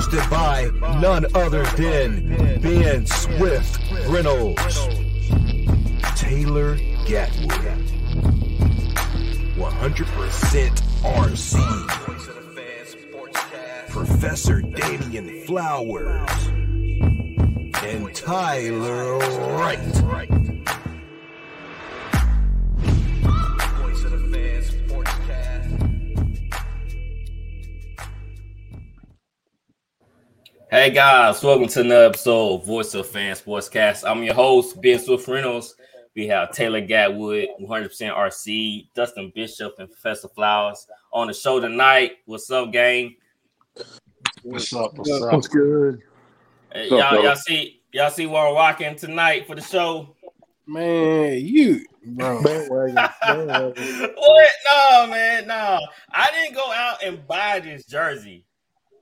Hosted by none other than Ben Swift Reynolds, Taylor Gatwood, 100% RC, Professor Damian Flowers, and Tyler Wright. Hey guys, welcome to another episode of Voice of Fan Sportscast. I'm your host, Ben Swift Reynolds. We have Taylor Gatwood, 100% RC, Dustin Bishop, and Professor Flowers on the show tonight. What's up, gang? What's up? What's up? What's good? Hey, What's y'all, y'all see, y'all see what I'm rocking tonight for the show? Man, you bro. Bandwagon. bandwagon. what? No, man, no. I didn't go out and buy this jersey.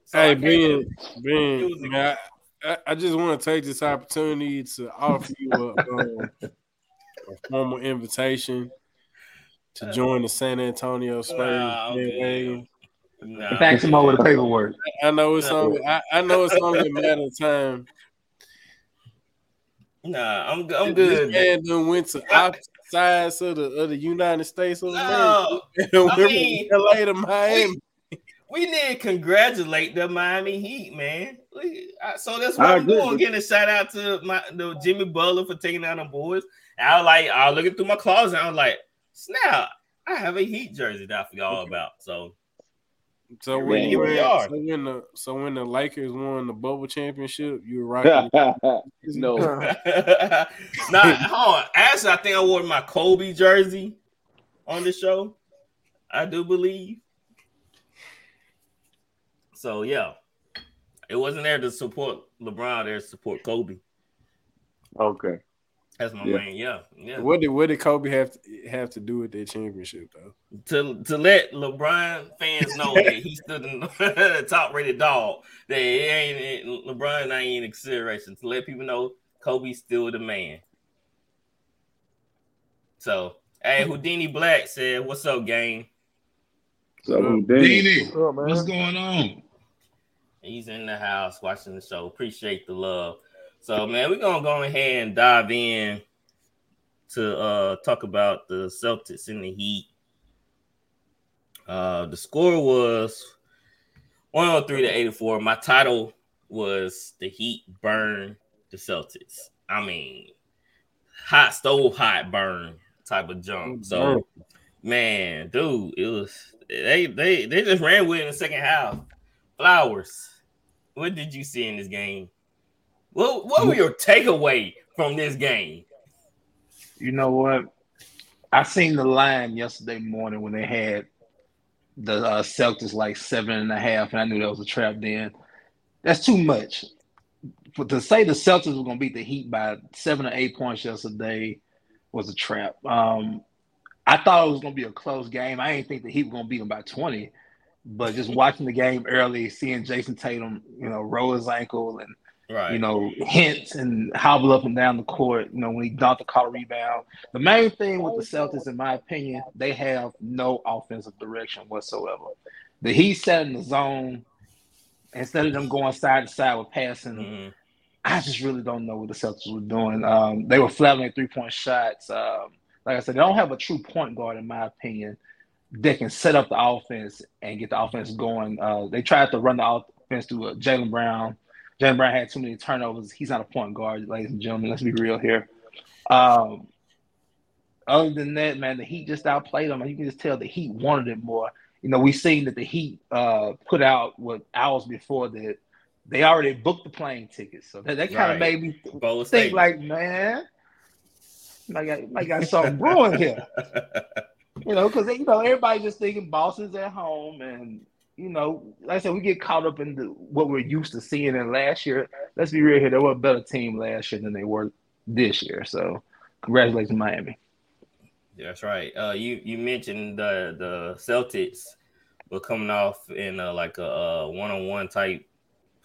So Hey Ben, Ben, man, I, I- just want to take this opportunity to offer you a, um, a formal invitation to join the San Antonio Spurs. Bandwagon. Nah. Thanks him over the paperwork. I know it's only I, I know it's only a matter of time. Nah, I'm, I'm This good. man done went to opposite sides of the of the United States of America. No, I mean, to Miami. We need to congratulate the Miami Heat, man. We- I- So that's I what I'm agree doing. with Getting a shout out to my the Jimmy Butler for taking out the boys. And I was like, I was looking through my closet. I was like, snap! I have a Heat jersey that I forgot all about. So So Yeah, when here you we are. so when the so when the Lakers won the bubble championship, you were rocking. no, now, hold on. Actually, I think I wore my Kobe jersey on the show. I do believe. So yeah, it wasn't there to support LeBron. There to support Kobe. okay. That's my Yeah. main. Yeah, yeah. What did what did Kobe have to have to do with that championship though? To to let LeBron fans know that he's still the top rated dog. That it ain't it, LeBron ain't in consideration. To let people know Kobe's still the man. So, hey, Houdini Black said, "What's up, gang?" So then, Beanie, What's up, man? what's going on? He's in the house watching the show. Appreciate the love. So, man, we're gonna go ahead and dive in to uh talk about the Celtics and the Heat. Uh the score was 103 to 84. My title was the Heat burn the Celtics. I mean, hot stove hot burn type of jump. So man, dude, it was they they they just ran with it in the second half. Flowers, what did you see in this game? What what were your takeaway from this game? You know what? I seen the line yesterday morning when they had the uh, Celtics like seven and a half, and I knew that was a trap. Then that's too much. But to say the Celtics were going to beat the Heat by seven or eight points yesterday was a trap. Um, I thought it was going to be a close game. I didn't think the Heat were going to beat them by twenty. But just watching the game early, seeing Jayson Tatum, you know, roll his ankle and Right. you know, hints and hobble up and down the court, you know, when he dunked the a rebound. The main thing with the Celtics, in my opinion, they have no offensive direction whatsoever. The Heat set in the zone, instead of them going side to side with passing, Mhm. I just really don't know what the Celtics were doing. Um, they were their three point shots. Um, like I said, they don't have a true point guard, in my opinion, that can set up the offense and get the offense going. Uh, they tried to run the offense through uh, Jaylen Brown. Jaylen Brown had too many turnovers. He's not a point guard, ladies and gentlemen. Let's be real here. Um, other than that, man, the Heat just outplayed them. You can just tell the Heat wanted it more. You know, we've seen that the Heat uh, put out what hours before that they already booked the plane tickets. So that, that kind Right. of made me Bold think like, man, I got, I got something brewing here. you know, because you know everybody just thinking Boston's at home, and you know, like I said, we get caught up in the, what we're used to seeing in last year. Let's be real here; they were a better team last year than they were this year. So, congratulations, Miami. That's right. Uh, you you mentioned the the Celtics were coming off in uh, like a one on one type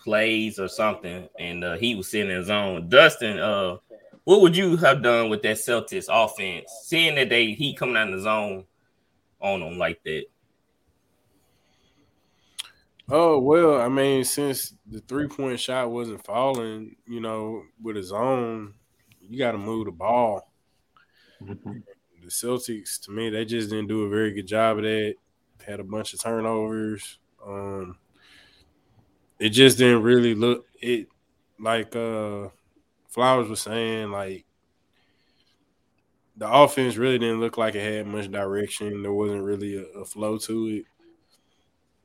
plays or something, and uh, he was sitting in his own. Dustin, uh, what would you have done with that Celtics offense, seeing that they he coming out in the zone on them like that? Oh well, I mean, since the three point shot wasn't falling, you know, with his own, you got to move the ball. Mm-hmm. The Celtics, to me, they just didn't do a very good job of that. Had a bunch of turnovers. Um, it just didn't really look it like uh Flowers was saying, like the offense really didn't look like it had much direction. There wasn't really a, a flow to it.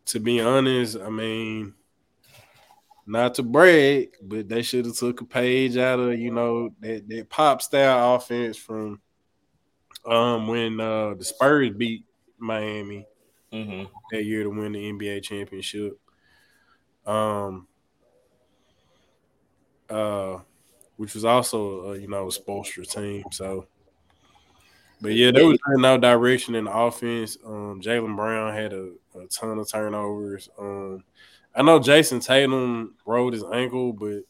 To be honest, I mean, not to brag, but they should have took a page out of you know that, that pop style offense from um when uh the Spurs beat Miami mm-hmm. that year to win the NBA championship. Um uh which was also a, you know a Spoelstra team. So, but yeah, there was no direction in the offense. Um, Jaylen Brown had a, a, ton of turnovers. Um, I know Jayson Tatum rolled his ankle, but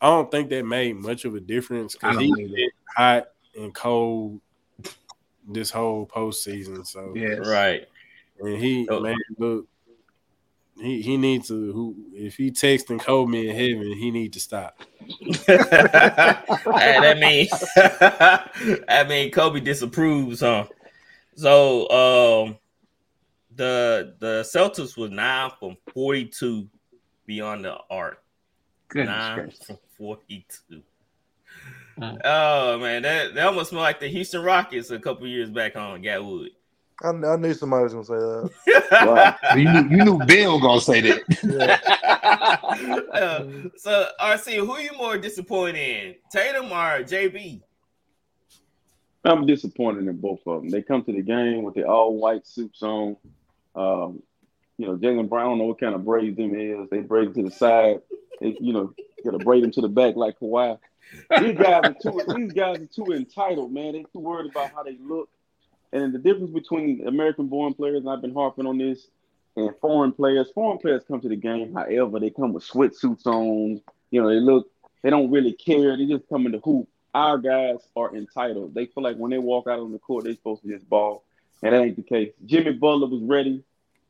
I don't think that made much of a difference because he was hot and cold this whole postseason. So yeah, right. And he oh. man, look, he he needs to who if he texting Kobe in heaven, he need to stop. that mean I mean Kobe disapproves, huh? So um the the Celtics was nine from 42 beyond the arc. Goodness nine Christ. from 42. Oh man, that, that almost smelled like the Houston Rockets a couple years back on Gatwood. I, I, knew somebody was gonna say that. wow. you, knew, you knew Ben was gonna say that. uh, so RC, who are you more disappointed in, Tatum or JB? I'm disappointed in both of them. They come to the game with the all white suits on. Um, you know, Jaylen Brown, I don't know what kind of braids them is. They braid to the side. They, you know, got to braid them to the back like Kawhi. These guys are too. These guys are too entitled, man. They're too worried about how they look and the difference between American born players, and I've been harping on this, and foreign players, foreign players come to the game, however, they come with sweatsuits on. You know, they look, they don't really care. They just come in the hoop. Our guys are entitled. They feel like when they walk out on the court, they're supposed to just ball. And that ain't the case. Jimmy Butler was ready.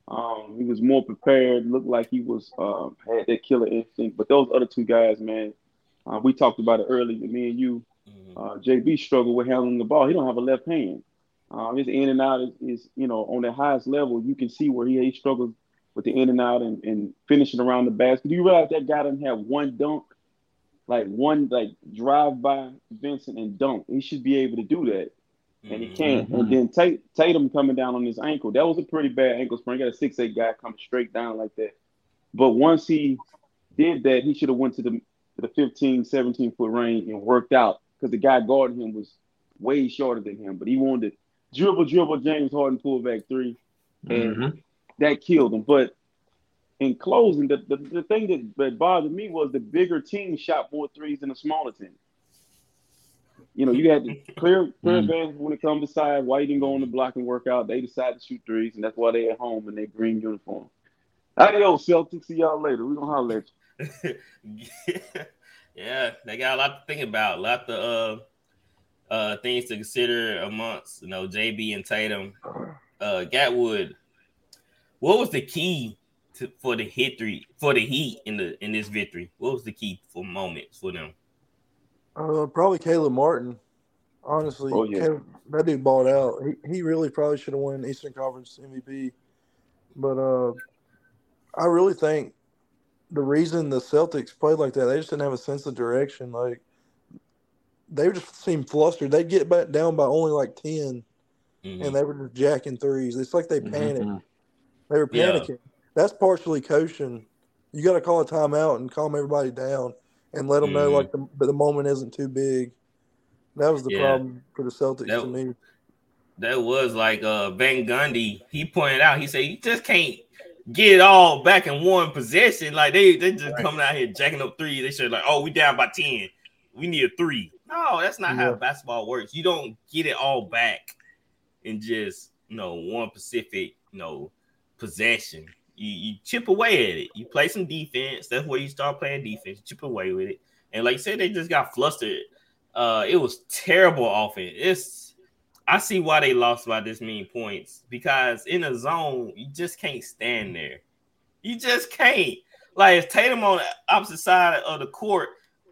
Um, he was more prepared. Looked like he was um, had that killer instinct. But those other two guys, man, uh, we talked about it earlier. Me and you, mm-hmm. uh, JB struggled with handling the ball. He don't have a left hand. Um, his in and out is, is, you know, on the highest level. You can see where he, he struggles with the in and out and, and finishing around the basket. Do you realize that guy doesn't have one dunk, like one like drive by Vincent and dunk? He should be able to do that, and he can't. Mm-hmm. And then Tatum coming down on his ankle. That was a pretty bad ankle sprain. Got a six eight guy coming straight down like that. But once he did that, he should have went to the to the 15, 17 foot range and worked out because the guy guarding him was way shorter than him. But he wanted dribble, dribble, James Harden pull back three, and mm-hmm. that killed him. But in closing, the, the, the thing that, that bothered me was the bigger team shot more threes than the smaller team. You know, you had the clear clear mm-hmm. advantage when it comes to size. Why you didn't go on the block and work out? They decided to shoot threes, and that's why they at home in their green uniform. Adios, Celtics. See y'all later. We're gonna holler at you. yeah, they got a lot to think about. A lot to uh uh, things to consider amongst you know JB and Tatum. Uh, Gatwood, what was the key to, for the victory for the Heat in the in this victory? What was the key for moments for them? Uh, probably Caleb Martin. Honestly, oh, yeah. Caleb, that dude balled out. He, he really probably should have won Eastern Conference MVP. But uh, I really think the reason the Celtics played like that, they just didn't have a sense of direction. Like they just seemed flustered. They'd get back down by only like 10 mm-hmm. and they were just jacking threes. It's like they panicked. Mm-hmm. They were panicking. Yeah. That's partially coaching. You got to call a timeout and calm everybody down and let them mm-hmm. know like the, the moment isn't too big. That was the yeah. problem for the Celtics that, to me. that was like uh Van Gundy. He pointed out, he said you just can't get it all back in one possession. Like they they just right. coming out here jacking up three. They should like, oh, we down by 10. We need a three. No, that's not yeah. how basketball works. You don't get it all back in just you know one specific you know possession. You, you chip away at it. You play some defense. That's where you start playing defense. chip away with it. And like I said, they just got flustered. Uh, it was terrible offense. It's I see why they lost by this many points because in a zone you just can't stand there. You just can't. Like if Tatum on the opposite side of the court,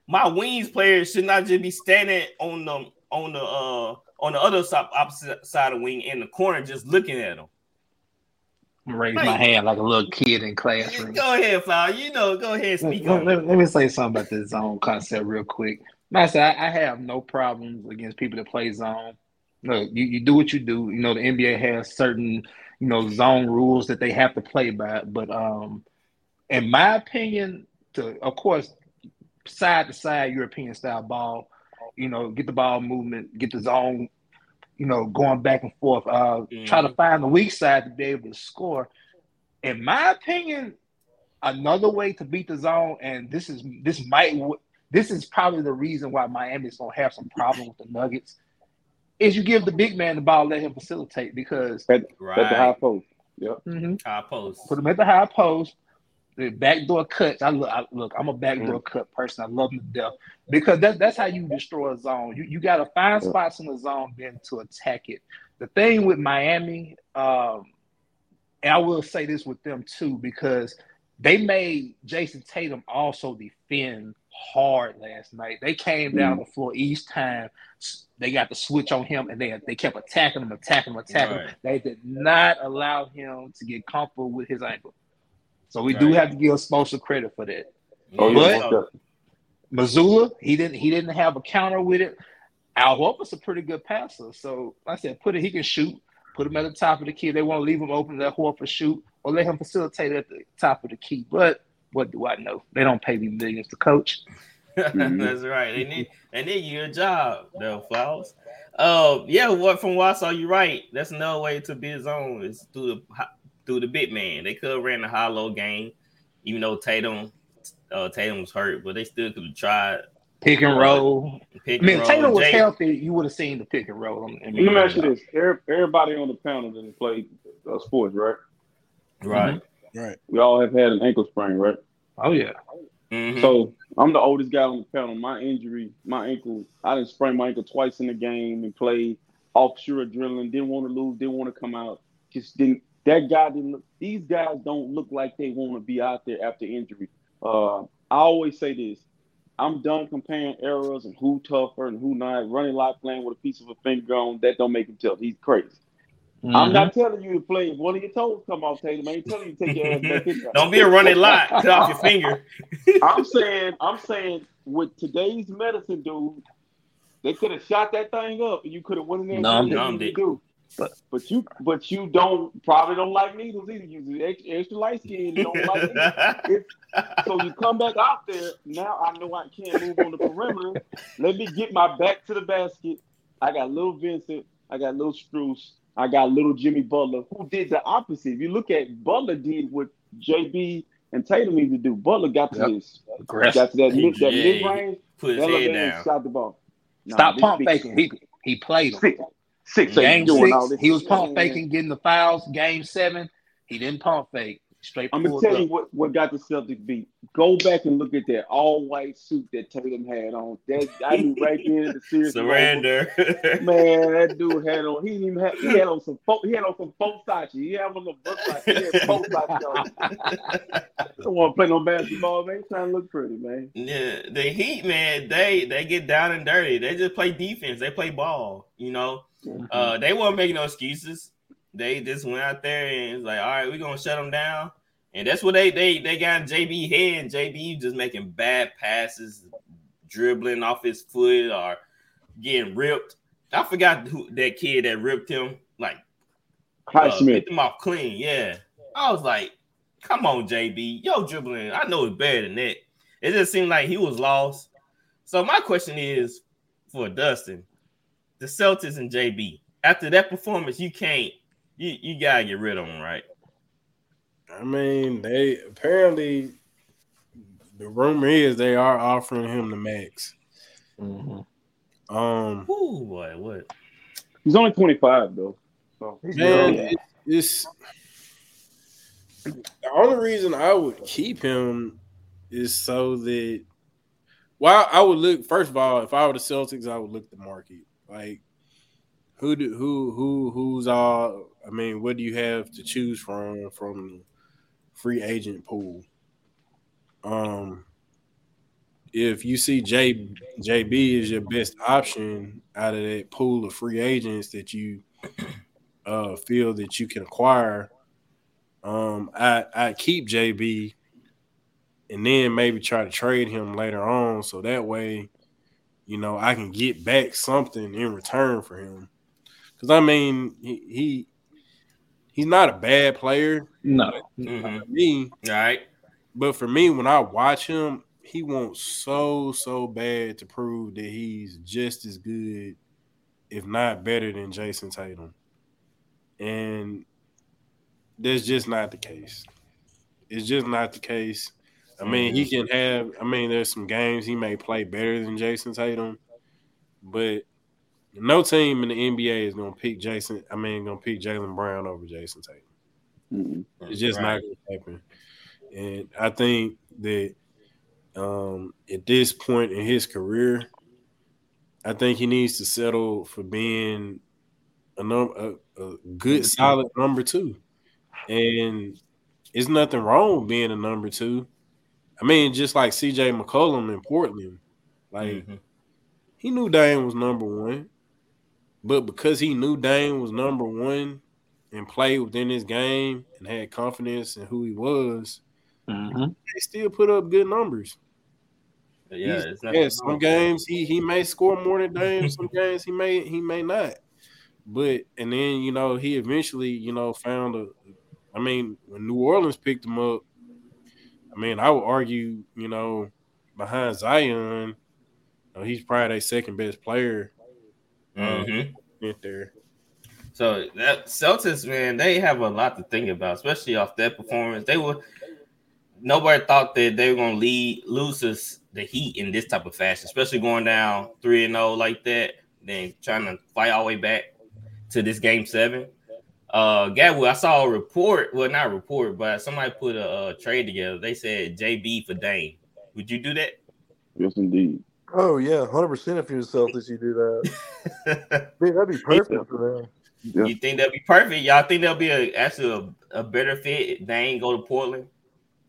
my wings players should not just be standing on the on the uh on the other side, opposite side of the wing in the corner, just looking at them. Raise my hand like a little kid in classroom. Go ahead, Flower. You know, go ahead speak. Let, let, let, me say something about the zone concept real quick. Master, I, I, have no problems against people that play zone. Look, you, you do what you do. You know, the NBA has certain, you know, zone rules that they have to play by. But um, in my opinion, to of course, side to side European style ball, you know, get the ball movement, get the zone you know, going back and forth. Uh, mm. Try to find the weak side to be able to score. In my opinion, another way to beat the zone, and this is this might this is probably the reason why Miami's gonna have some problem with the Nuggets, is you give the big man the ball, let him facilitate because at, right. at the high post. Yep. Mm-hmm. High post. Put him at the high post the backdoor cuts. I look, I, look, I'm a backdoor mm. cut person. I love them to death because that's that's how you destroy a zone. You you got to find spots in the zone then to attack it. The thing with Miami, um, and I will say this with them too, because they made Jayson Tatum also defend hard last night. They came down mm. the floor each time. They got the switch on him, and they they kept attacking him, attacking him, attacking right. him. They did not allow him to get comfortable with his ankle. So we right. do have to give Spoelstra credit for that. Oh, but yeah. Mazzulla, he didn't he didn't have a counter with it. Al Horford's a pretty good passer. So like I said, put it, he can shoot, put him at the top of the key. They want to leave him open, let Horford shoot, or let him facilitate at the top of the key. But what do I know? They don't pay me millions to coach. That's right. They need they need you a job, though, Flowers. Uh, yeah, what from what I saw, you're right. That's another way to be his own is through the through the big man. They could have ran the hollow game, even though Tatum uh, Tatum was hurt, but they still could have tried. Pick and roll. Pick I mean, if Tatum was Jay, healthy, you would have seen the pick and roll. Let me ask you this: Everybody on the panel that has played uh, sports, right? Right. Mm-hmm. Right. We all have had an ankle sprain, right? Oh yeah. Mm-hmm. So I'm the oldest guy on the panel. My injury, my ankle, I didn't sprain my ankle twice in the game and played offshore adrenaline. Didn't want to lose. Didn't want to come out. Just didn't that guy didn't look, these guys don't look like they want to be out there after injury. Uh, I always say this. I'm done comparing errors and who tougher and who not. Running like playing with a piece of a finger on that don't make him tough. He's crazy. Mm-hmm. I'm not telling you to play. If one of your toes come off, Tatum, I ain't telling you to take your ass back in. Don't be a running lot. Cut off your finger. I'm saying, I'm saying, with today's medicine, dude, they could have shot that thing up, and you could have went in there. No, and numbed it. Do. But but you but you don't probably don't like needles either. You extra, extra light skin. You don't like needles. so you come back out there. Now I know I can't move on the perimeter. Let me get my back to the basket. I got little Vincent. I got little Strus. I got little Jimmy Butler, who did the opposite. If you look at Butler did what JB and Tatum need to do. Butler got to yep. this, got to that mid, that mid range. Put his head down. Shot the ball. Stop pump faking. He he played him. Six. Game six, he was pump faking, getting the fouls. Game seven, he didn't pump fake. Straight. I'm gonna tell up. you what, what got the Celtics beat. Go back and look at that all white suit that Tatum had on. That I knew right there in the series. Surrender. Man, that dude had on. He even have. He had on some. He had on some Versace. He had on some Versace. He had Versace on. don't want to play no basketball, man. He's trying to look pretty, man. Yeah, the Heat, man. They they get down and dirty. They just play defense. They play ball. You know. Mm-hmm. Uh, they weren't making no excuses. They just went out there and was like, all right, we're gonna shut them down. And that's what they they they got JB head and JB just making bad passes, dribbling off his foot or getting ripped. I forgot who that kid that ripped him, like Highsmith. Uh, him off clean. Yeah. I was like, come on, JB. Yo, dribbling. I know it's better than that. It just seemed like he was lost. So my question is for Dustin, the Celtics and JB after that performance, you can't you you gotta get rid of him, right? I mean, they apparently the rumor is they are offering him the max. Mm-hmm. Um, Ooh, boy, what? He's only twenty five though. So man, it, it's the only reason I would keep him is so that well, I would look first of all, if I were the Celtics, I would look the market. Like who do who who who's all I mean, what do you have to choose from from free agent pool? Um if you see J JB is your best option out of that pool of free agents that you uh, feel that you can acquire, um, I I keep JB and then maybe try to trade him later on so that way, you know, I can get back something in return for him. Because I mean, he, he he's not a bad player. No, mm-hmm. me, all right. But for me, when I watch him, he wants so so bad to prove that he's just as good, if not better than Jayson Tatum, and that's just not the case. It's just not the case. I mean, he mm-hmm. can have. I mean, there's some games he may play better than Jayson Tatum, but no team in the NBA is gonna pick Jayson. I mean, gonna pick Jaylen Brown over Jayson Tatum. Mm-hmm. It's just right. not gonna happen. And I think that um, at this point in his career, I think he needs to settle for being a, num- a, a good, solid number two. And it's nothing wrong with being a number two. I mean, just like CJ McCollum in Portland, like mm-hmm. he knew Dame was number one, but because he knew Dame was number one and played within his game and had confidence in who he was, mm-hmm. they still put up good numbers yeah, yeah. Some games he he may score more than Dame. Some games he may he may not. But and then you know he eventually you know found a. I mean, when New Orleans picked him up, I mean I would argue you know behind Zion, you know, he's probably their second best player. Um, mm-hmm. there. So that Celtics, man, they have a lot to think about, especially off that performance. They were nobody thought that they were gonna lead losers the Heat in this type of fashion, especially going down three and zero oh like that, then trying to fight all the way back to this game seven. Uh, Gatwood, I saw a report. Well, not a report, but somebody put a, a trade together. They said JB for Dame. Would you do that? Yes, indeed. Oh yeah, hundred percent. If you Celtics, you do that. Man, that'd be perfect for them. Yeah. You think that'd be perfect? Y'all think that'll be a actually a, a better fit? Dame go to Portland.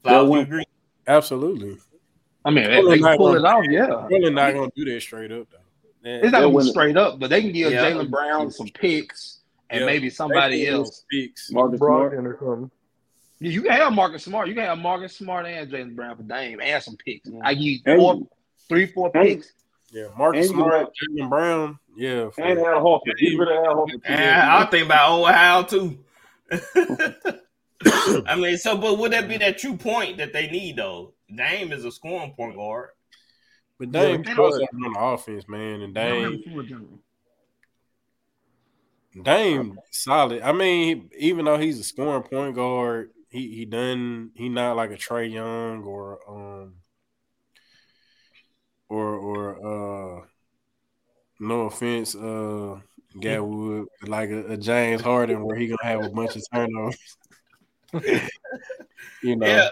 Flowers, you agree? Absolutely. I mean, they, they can pull it off, yeah. They're not gonna do that straight up though. Man, it's not gonna be straight up, but they can give yeah. Jaylen Brown some picks and yeah. maybe somebody else. Picks. Marcus Brogdon or something. You can have Marcus Smart. You can have Marcus Smart and Jaylen Brown for Dame and some picks. I give you four, three, four picks. Yeah, Marcus Smart, Jaylen Brown. Yeah, for, and Al Horford. Yeah, I'll think about old Hal too. I mean, so but would that be that true point that they need though? Dame is a scoring point guard. But Dame yeah, on the offense, man, and Dame. Dame solid. I mean, even though he's a scoring point guard, he he done he not like a Trae Young or um or or uh no offense, uh Gatwood, like a, a James Harden where he gonna have a bunch of turnovers. you know. Yeah.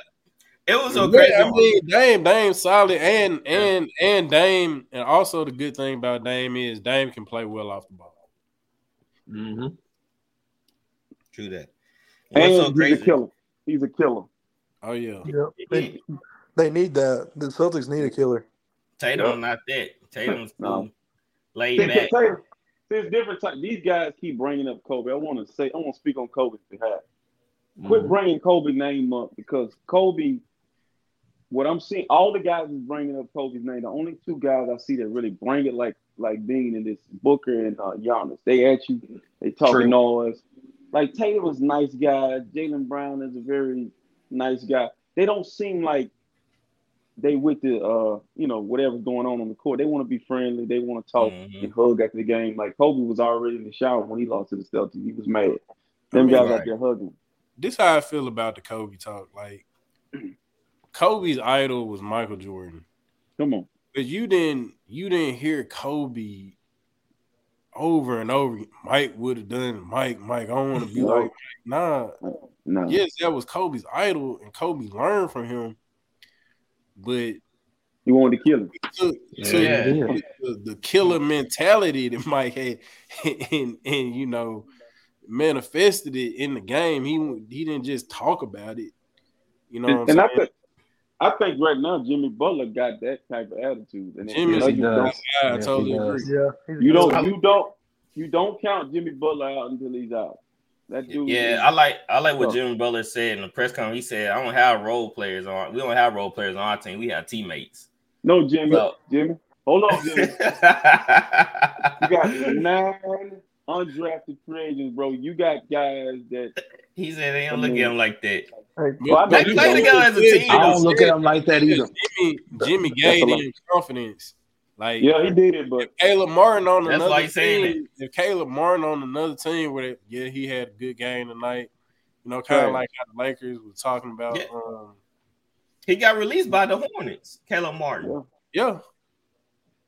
It was so crazy. I mean, Dame, Dame solid, and and and Dame, and also the good thing about Dame is Dame can play well off the ball. Mm-hmm. True that. And so he's a killer. He's a killer. Oh yeah. Yep. They, they need that. The Celtics need a killer. Tatum, yep. not that. Tatum's no. laid see, back. Tatum, see, it's different. Type. These guys keep bringing up Kobe. I want to say, I want to speak on Kobe's behalf. Quit mm-hmm. bringing Kobe's name up because Kobe what I'm seeing, all the guys is bringing up Kobe's name. The only two guys I see that really bring it like like being in this Booker and uh, Giannis. They at you, they talking noise. Like Taylor was nice guy. Jalen Brown is a very nice guy. They don't seem like they with the uh, you know, whatever's going on on the court. They want to be friendly. They want to talk mm-hmm. and hug after the game. Like Kobe was already in the shower when he lost to the Celtics. He was mad. Them I mean, guys right. out there hugging. This how I feel about the Kobe talk. Like Kobe's idol was Michael Jordan. Come on. But you didn't you didn't hear Kobe over and over. Mike would have done Mike, Mike. I don't want to be no. like nah. No. Yes, that was Kobe's idol, and Kobe learned from him but you wanted to kill him. To, to yeah. the, the, killer mentality that Mike had, and and you know, manifested it in the game. He he didn't just talk about it. You know, and, and I think I think right now Jimmy Butler got that type of attitude. And Jimmy does. Yeah, I totally agree. Yeah, you don't you don't you don't count Jimmy Butler out until he's out. That dude. Yeah, I like I like what Jimmy Butler said in the press conference. He said, "I don't have role players on. We don't have role players on our team. We have teammates." No, Jimmy. So, Jimmy, hold on, Jimmy. you got nine undrafted free agents, bro. You got guys that. He said they don't I mean, look at him like that. Well, they play together as a team. I don't look at him like that either. Jimmy, Jimmy gave him confidence. Like yeah, he did it, but Caleb Martin on That's another team. If Caleb Martin on another team where it, yeah, he had a good game tonight. You know, kind of right. like how the Lakers were talking about. Yeah. Um, he got released by the Hornets. Caleb Martin. Yeah.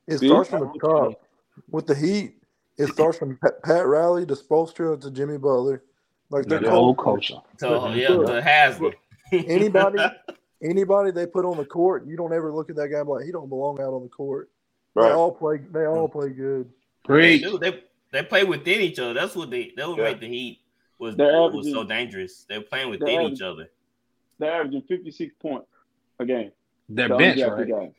yeah. It starts from the top with the Heat. It starts from Pat, Pat Riley to Spoelstra to Jimmy Butler. Like the whole culture. So yeah, the Haslam. anybody, anybody they put on the court, you don't ever look at that guy like he don't belong out on the court. Right. They all play. They all play good. Great. They, they, they play within each other. That's what they. That would yeah. make the Heat was was so dangerous. They're playing within they're each other. They're averaging fifty six points a game. They're the bench, right? Guys.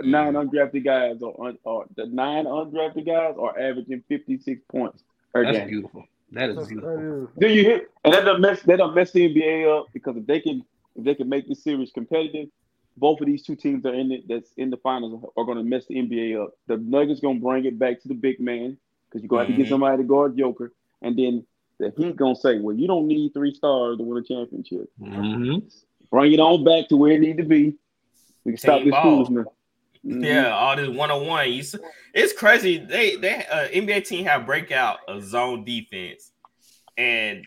Nine undrafted guys or, or the nine undrafted guys are averaging fifty six points per That's game. beautiful. That is beautiful. Do you hit? And that don't mess. That don't mess the NBA up because if they can, if they can make this series competitive, both of these two teams are in it that's in the finals are going to mess the NBA up. The Nuggets going to bring it back to the big man because you're going to mm-hmm. have to get mm-hmm. somebody to guard Joker, and then the Heat going to say, "Well, you don't need three stars to win a championship. Mm-hmm. Bring it on back to where it need to be. We can stop this foolishness." Mm-hmm. Yeah, all this one on one. It's crazy. They they uh, NBA team have breakout a zone defense, and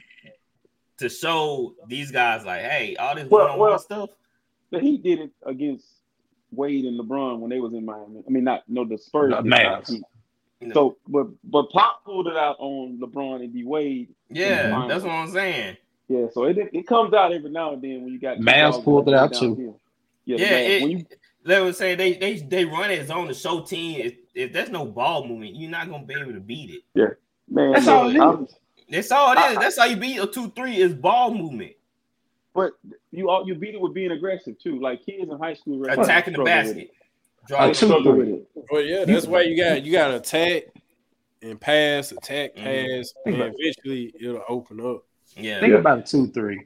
to show these guys like, hey, all this one on one stuff the Heat did it against Wade and LeBron when they was in Miami. I mean, not no the Spurs. The So, but but Pop pulled it out on LeBron and D Wade. Yeah, that's what I'm saying. Yeah, so it it comes out every now and then when you got Mavs pulled it out too. Here. Yeah, yeah it, when you, they would say they they they run it on the show team. If, if there's no ball movement, you're not gonna be able to beat it. Yeah, man, that's all it is. That's all it is. That's how you beat a two three is ball movement. But you all you beat it with being aggressive too. Like kids in high school, right attacking the basket. Drive struggle with it. Well, yeah, that's why you got you got to attack and pass, attack, mm-hmm. pass, mm-hmm. and eventually it'll open up. Yeah. Think yeah. about a two three.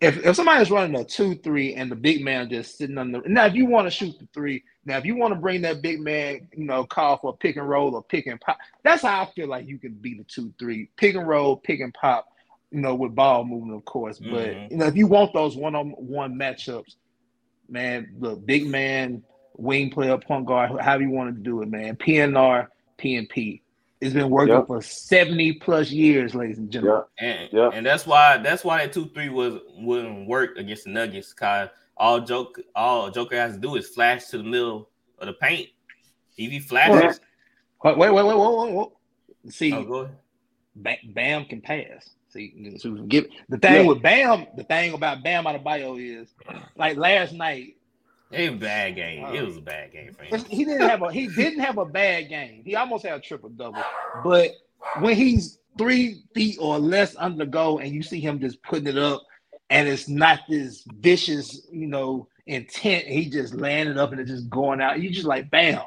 If if somebody's running a two three and the big man just sitting on the now, if you want to shoot the three, now if you want to bring that big man, you know, call for a pick and roll or pick and pop. That's how I feel like you can beat a two three, pick and roll, pick and pop you know, with ball movement, of course. Mm-hmm. But you know, if you want those one-on-one matchups, man, the big man, wing player, point guard, however you want to do it, man. PNR, PNP. It's been working yep. for 70 plus years, ladies and gentlemen. Yep. And, yep. and that's why that's why that two three was wouldn't work against the Nuggets. Cause all joke all Joker has to do is flash to the middle of the paint. If he flashes, wait, wait, wait, wait, wait, wait. See, oh, Bam can pass. See, so give the thing yeah. with Bam. The thing about Bam Adebayo is, like last night, it was a bad game. Uh, it was a bad game for him. He didn't have a he didn't have a bad game. He almost had a triple double, but when he's three feet or less under the goal, and you see him just putting it up, and it's not this vicious, you know, intent. He just landed up and it's just going out. You just like Bam.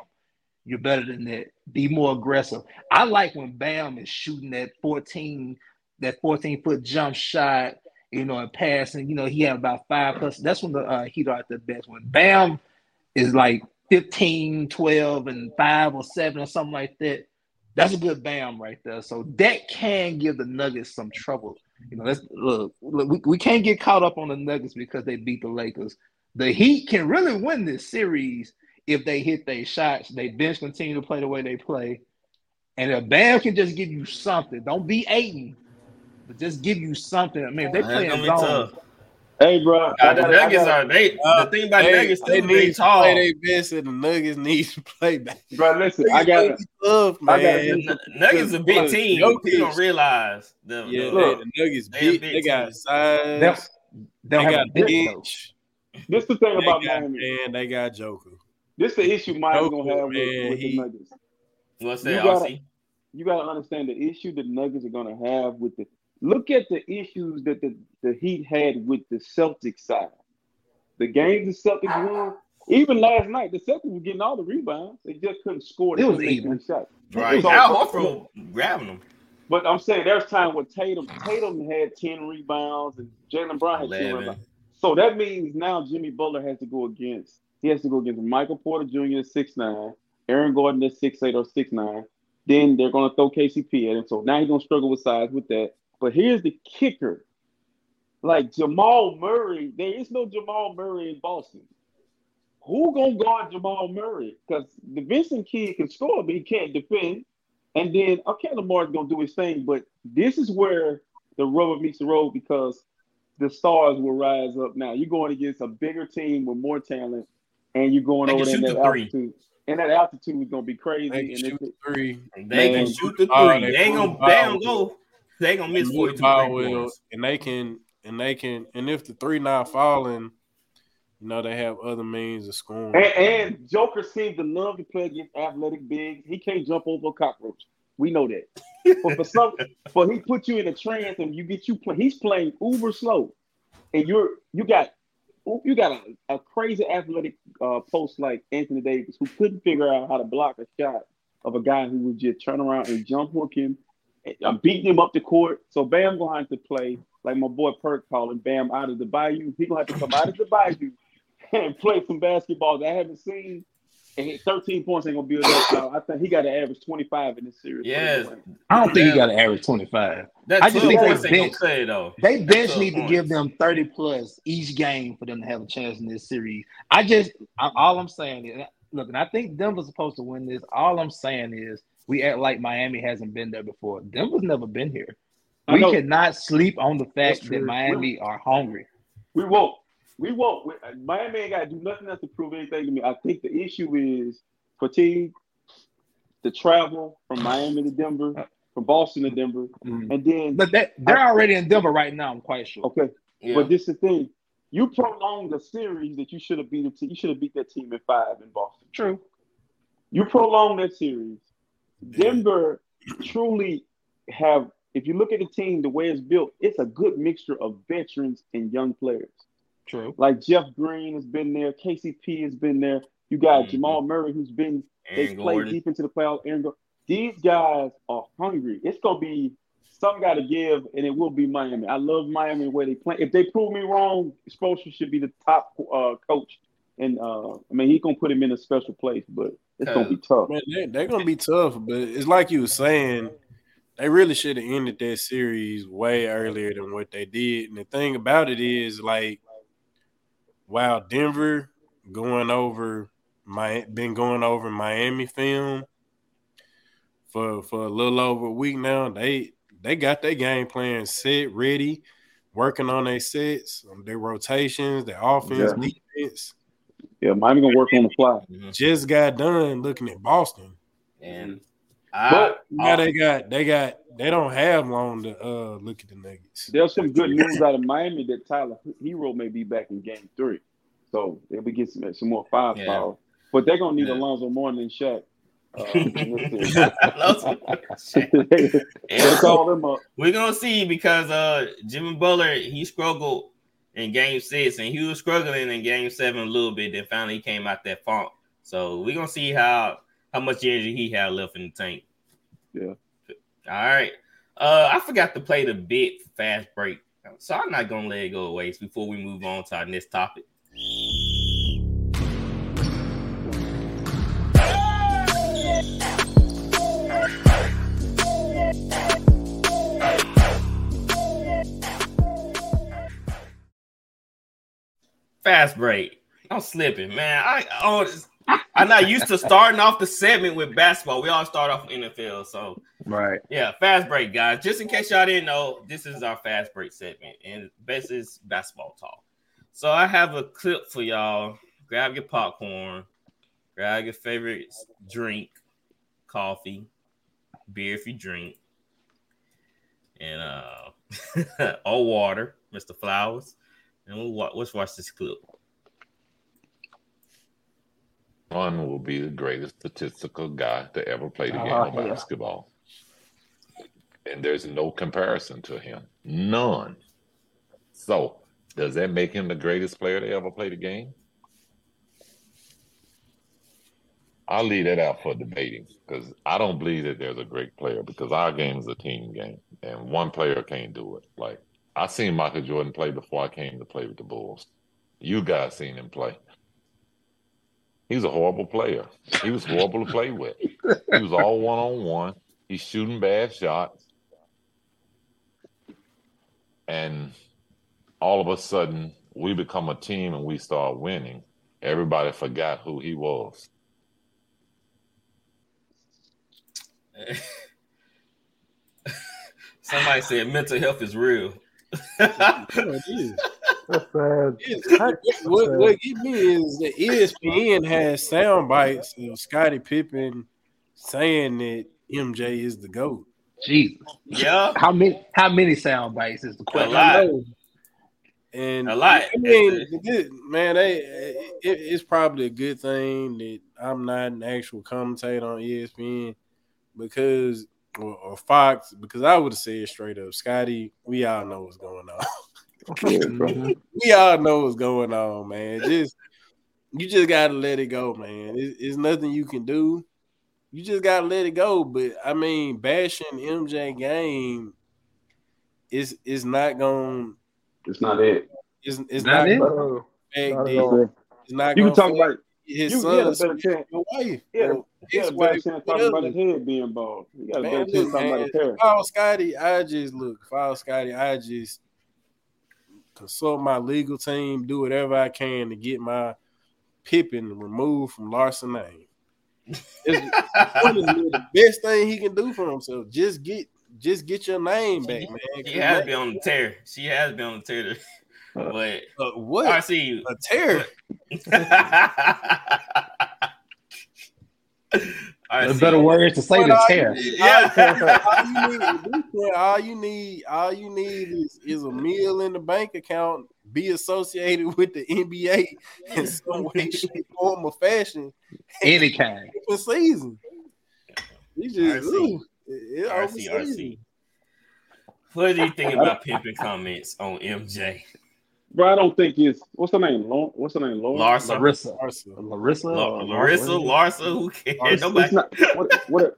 You're better than that. Be more aggressive. I like when Bam is shooting at 14 that 14 foot jump shot, you know, and passing. You know, he had about five plus. That's when the uh, Heat are at the best. When Bam is like 15, 12, and five or seven or something like that, that's a good Bam right there. So that can give the Nuggets some trouble. You know, let's look, look we, we can't get caught up on the Nuggets because they beat the Lakers. The Heat can really win this series if they hit their shots. They bench continue to play the way they play, and if Bam can just give you something, don't be Ayton, but just give you something. I mean, if they play in zone. Hey, bro. Uh, the Nuggets are they. Uh, the thing about they, Nuggets, they, need to tall. play their best, and the Nuggets need to play back. Bro, listen, I got love, man. I got Nuggets a big team. You don't realize them. Yeah, look, the Nuggets big. They got size. They'll, they'll they got bench. This the thing about got, Miami. Man, they got Joker. This the issue Miami's gonna have with, with the Nuggets. What's that? You gotta, you gotta understand the issue the Nuggets are gonna have with the Look at the issues that the, the Heat had with the Celtics side. The games the Celtics won, even last night, the Celtics were getting all the rebounds. They just couldn't score. It was even. Shots. Right. Al Horford grabbing them. But I'm saying there's time when Tatum Tatum had 10 rebounds and Jaylen Brown had 11. 10 rebounds. So that means now Jimmy Butler has to go against he has to go against Michael Porter Jr. at six nine, Aaron Gordon at six eight or six nine. Then they're gonna throw KCP at him. So now he's gonna struggle with size with that. But here's the kicker. Like Jamal Murray, there is no Jamal Murray in Boston. Who gonna guard Jamal Murray? Because the Vincent kid can score, but he can't defend. And then okay, Lamar's gonna do his thing, but this is where the rubber meets the road because the stars will rise up. Now you're going against a bigger team with more talent, and you're going they over there in that altitude. And that altitude is gonna be crazy. They can shoot the three. They can shoot the three. they, they ain't gonna, they gonna go they gonna miss forty two and they can and they can and if the three not falling, you know they have other means of scoring. And, and Joker seems to love to play against athletic bigs. He can't jump over a cockroach. We know that. but for some, but he put you in a trance and you get you play. He's playing uber slow, and you're you got you got a, a crazy athletic uh, post like Anthony Davis who couldn't figure out how to block a shot of a guy who would just turn around and jump hook him I'm beating him up the court. So Bam gonna have to play like my boy Perk calling Bam out of the bayou. He gonna have to come out of the bayou and play some basketball that I haven't seen. And 13 points ain't gonna be enough. I think he got to average 25 in this series. Yes, I don't think he got to average 25. I just think they bench, say, though. They bench need to give them 30 plus each game for them to have a chance in this series. I just I, all I'm saying is look, and I think Denver's supposed to win this. All I'm saying is we act like Miami hasn't been there before. Denver's never been here. We cannot sleep on the fact that Miami are hungry. We won't. We won't. We, Miami ain't got to do nothing else to prove anything to me. I think the issue is fatigue, the travel from Miami to Denver, from Boston to Denver, mm-hmm. and then. But that, they're I, already in Denver right now. I'm quite sure. Okay, yeah. but this is the thing. You prolonged the series that you should have beat. You should have beat that team in five in Boston. True. You prolonged that series Denver truly have, if you look at the team, the way it's built, it's a good mixture of veterans and young players. True. Like Jeff Green has been there, KCP has been there. You got mm-hmm. Jamal Murray, who's been they play deep into the playoffs. Aaron These guys are hungry. It's gonna be some got to give, and it will be Miami. I love Miami where they play. If they prove me wrong, Spoelstra should be the top uh, coach. And uh, I mean, he's gonna put him in a special place, but it's uh, gonna be tough. Man, they, they're gonna be tough, but it's like you were saying, they really should have ended that series way earlier than what they did. And the thing about it is, like, wow, Denver going over my been going over Miami film for for a little over a week now. They they got their game plan set, ready, working on their sets, their rotations, their offense, yeah. defense. Yeah, Miami gonna work on the fly. Mm-hmm. Just got done looking at Boston, and I, but now they got they got they don't have long to uh look at the Nuggets. There's some good news out of Miami that Tyler Herro may be back in Game Three, so they'll be getting some, some more firepower. Yeah. But they're gonna need yeah. Alonzo more than Shaq. Uh, We're gonna see because uh Jimmy Butler he struggled in game six, and he was struggling in game seven a little bit. Then finally he came out that funk. So we're gonna see how how much energy he had left in the tank. Yeah. All right. Uh, I forgot to play the bit fast break, so I'm not gonna let it go waste before we move on to our next topic. Fast break. I'm slipping, man. I oh, I'm not used to starting off the segment with basketball. We all start off NFL, so right. Yeah, fast break, guys. Just in case y'all didn't know, this is our fast break segment, and this is basketball talk. So I have a clip for y'all. Grab your popcorn, grab your favorite drink, coffee, beer if you drink, and uh, or water, Mr. Flowers, and we'll let's watch this clip. One will be the greatest statistical guy to ever play the game uh, of yeah. basketball. And there's no comparison to him. None. So, does that make him the greatest player to ever play the game? I'll leave that out for debating because I don't believe that there's a great player because our game is a team game and one player can't do it. Like I seen Michael Jordan play before I came to play with the Bulls. You guys seen him play. He's a horrible player. He was horrible to play with. He was all one on one. He's shooting bad shots. And all of a sudden, we become a team and we start winning. Everybody forgot who he was. Somebody said mental health is real. It is. That's bad. what, what get me is that ESPN has sound bites of Scottie Pippen saying that MJ is the GOAT. Jesus. Yeah. How many how many sound bites is the question? A lot. And a lot. I mean, man, they, it, it's probably a good thing that I'm not an actual commentator on ESPN because or, or Fox because I would have said straight up, Scotty, we all know what's going on. we all know what's going on, man. Just you just gotta let it go, man. It's, it's nothing you can do. You just gotta let it go. But I mean, bashing MJ game is is not going. It's not it. It's, it's not, not it. Not it's not. You can talk about his you, son, had a better chance. Your wife. Yeah, he had a better chance talking about his head being bald. You got a better chance talking about his hair. If Scotty, I just look. If I was Scotty, I just consult my legal team, do whatever I can to get my Pippen removed from Larson name. It's the best thing he can do for himself. Just get just get your name back, man. She has been on the tear. She has been on the tear. But uh, what? I see you. A tear. A better words to say than tear. Yeah. all, you need, all you need, all you need is, is a meal in the bank account. Be associated with the NBA in some way, shape, form, or fashion. Any kind. For season. You just RC. It, RC, RC. What do you think about Pippen comments on MJ? Bro, I don't think it's what's her name? What's her name? Lauren? Larsa. Larissa. Larissa. Larissa. L- Larissa. Larissa. Who cares? Nobody. Not, what, what,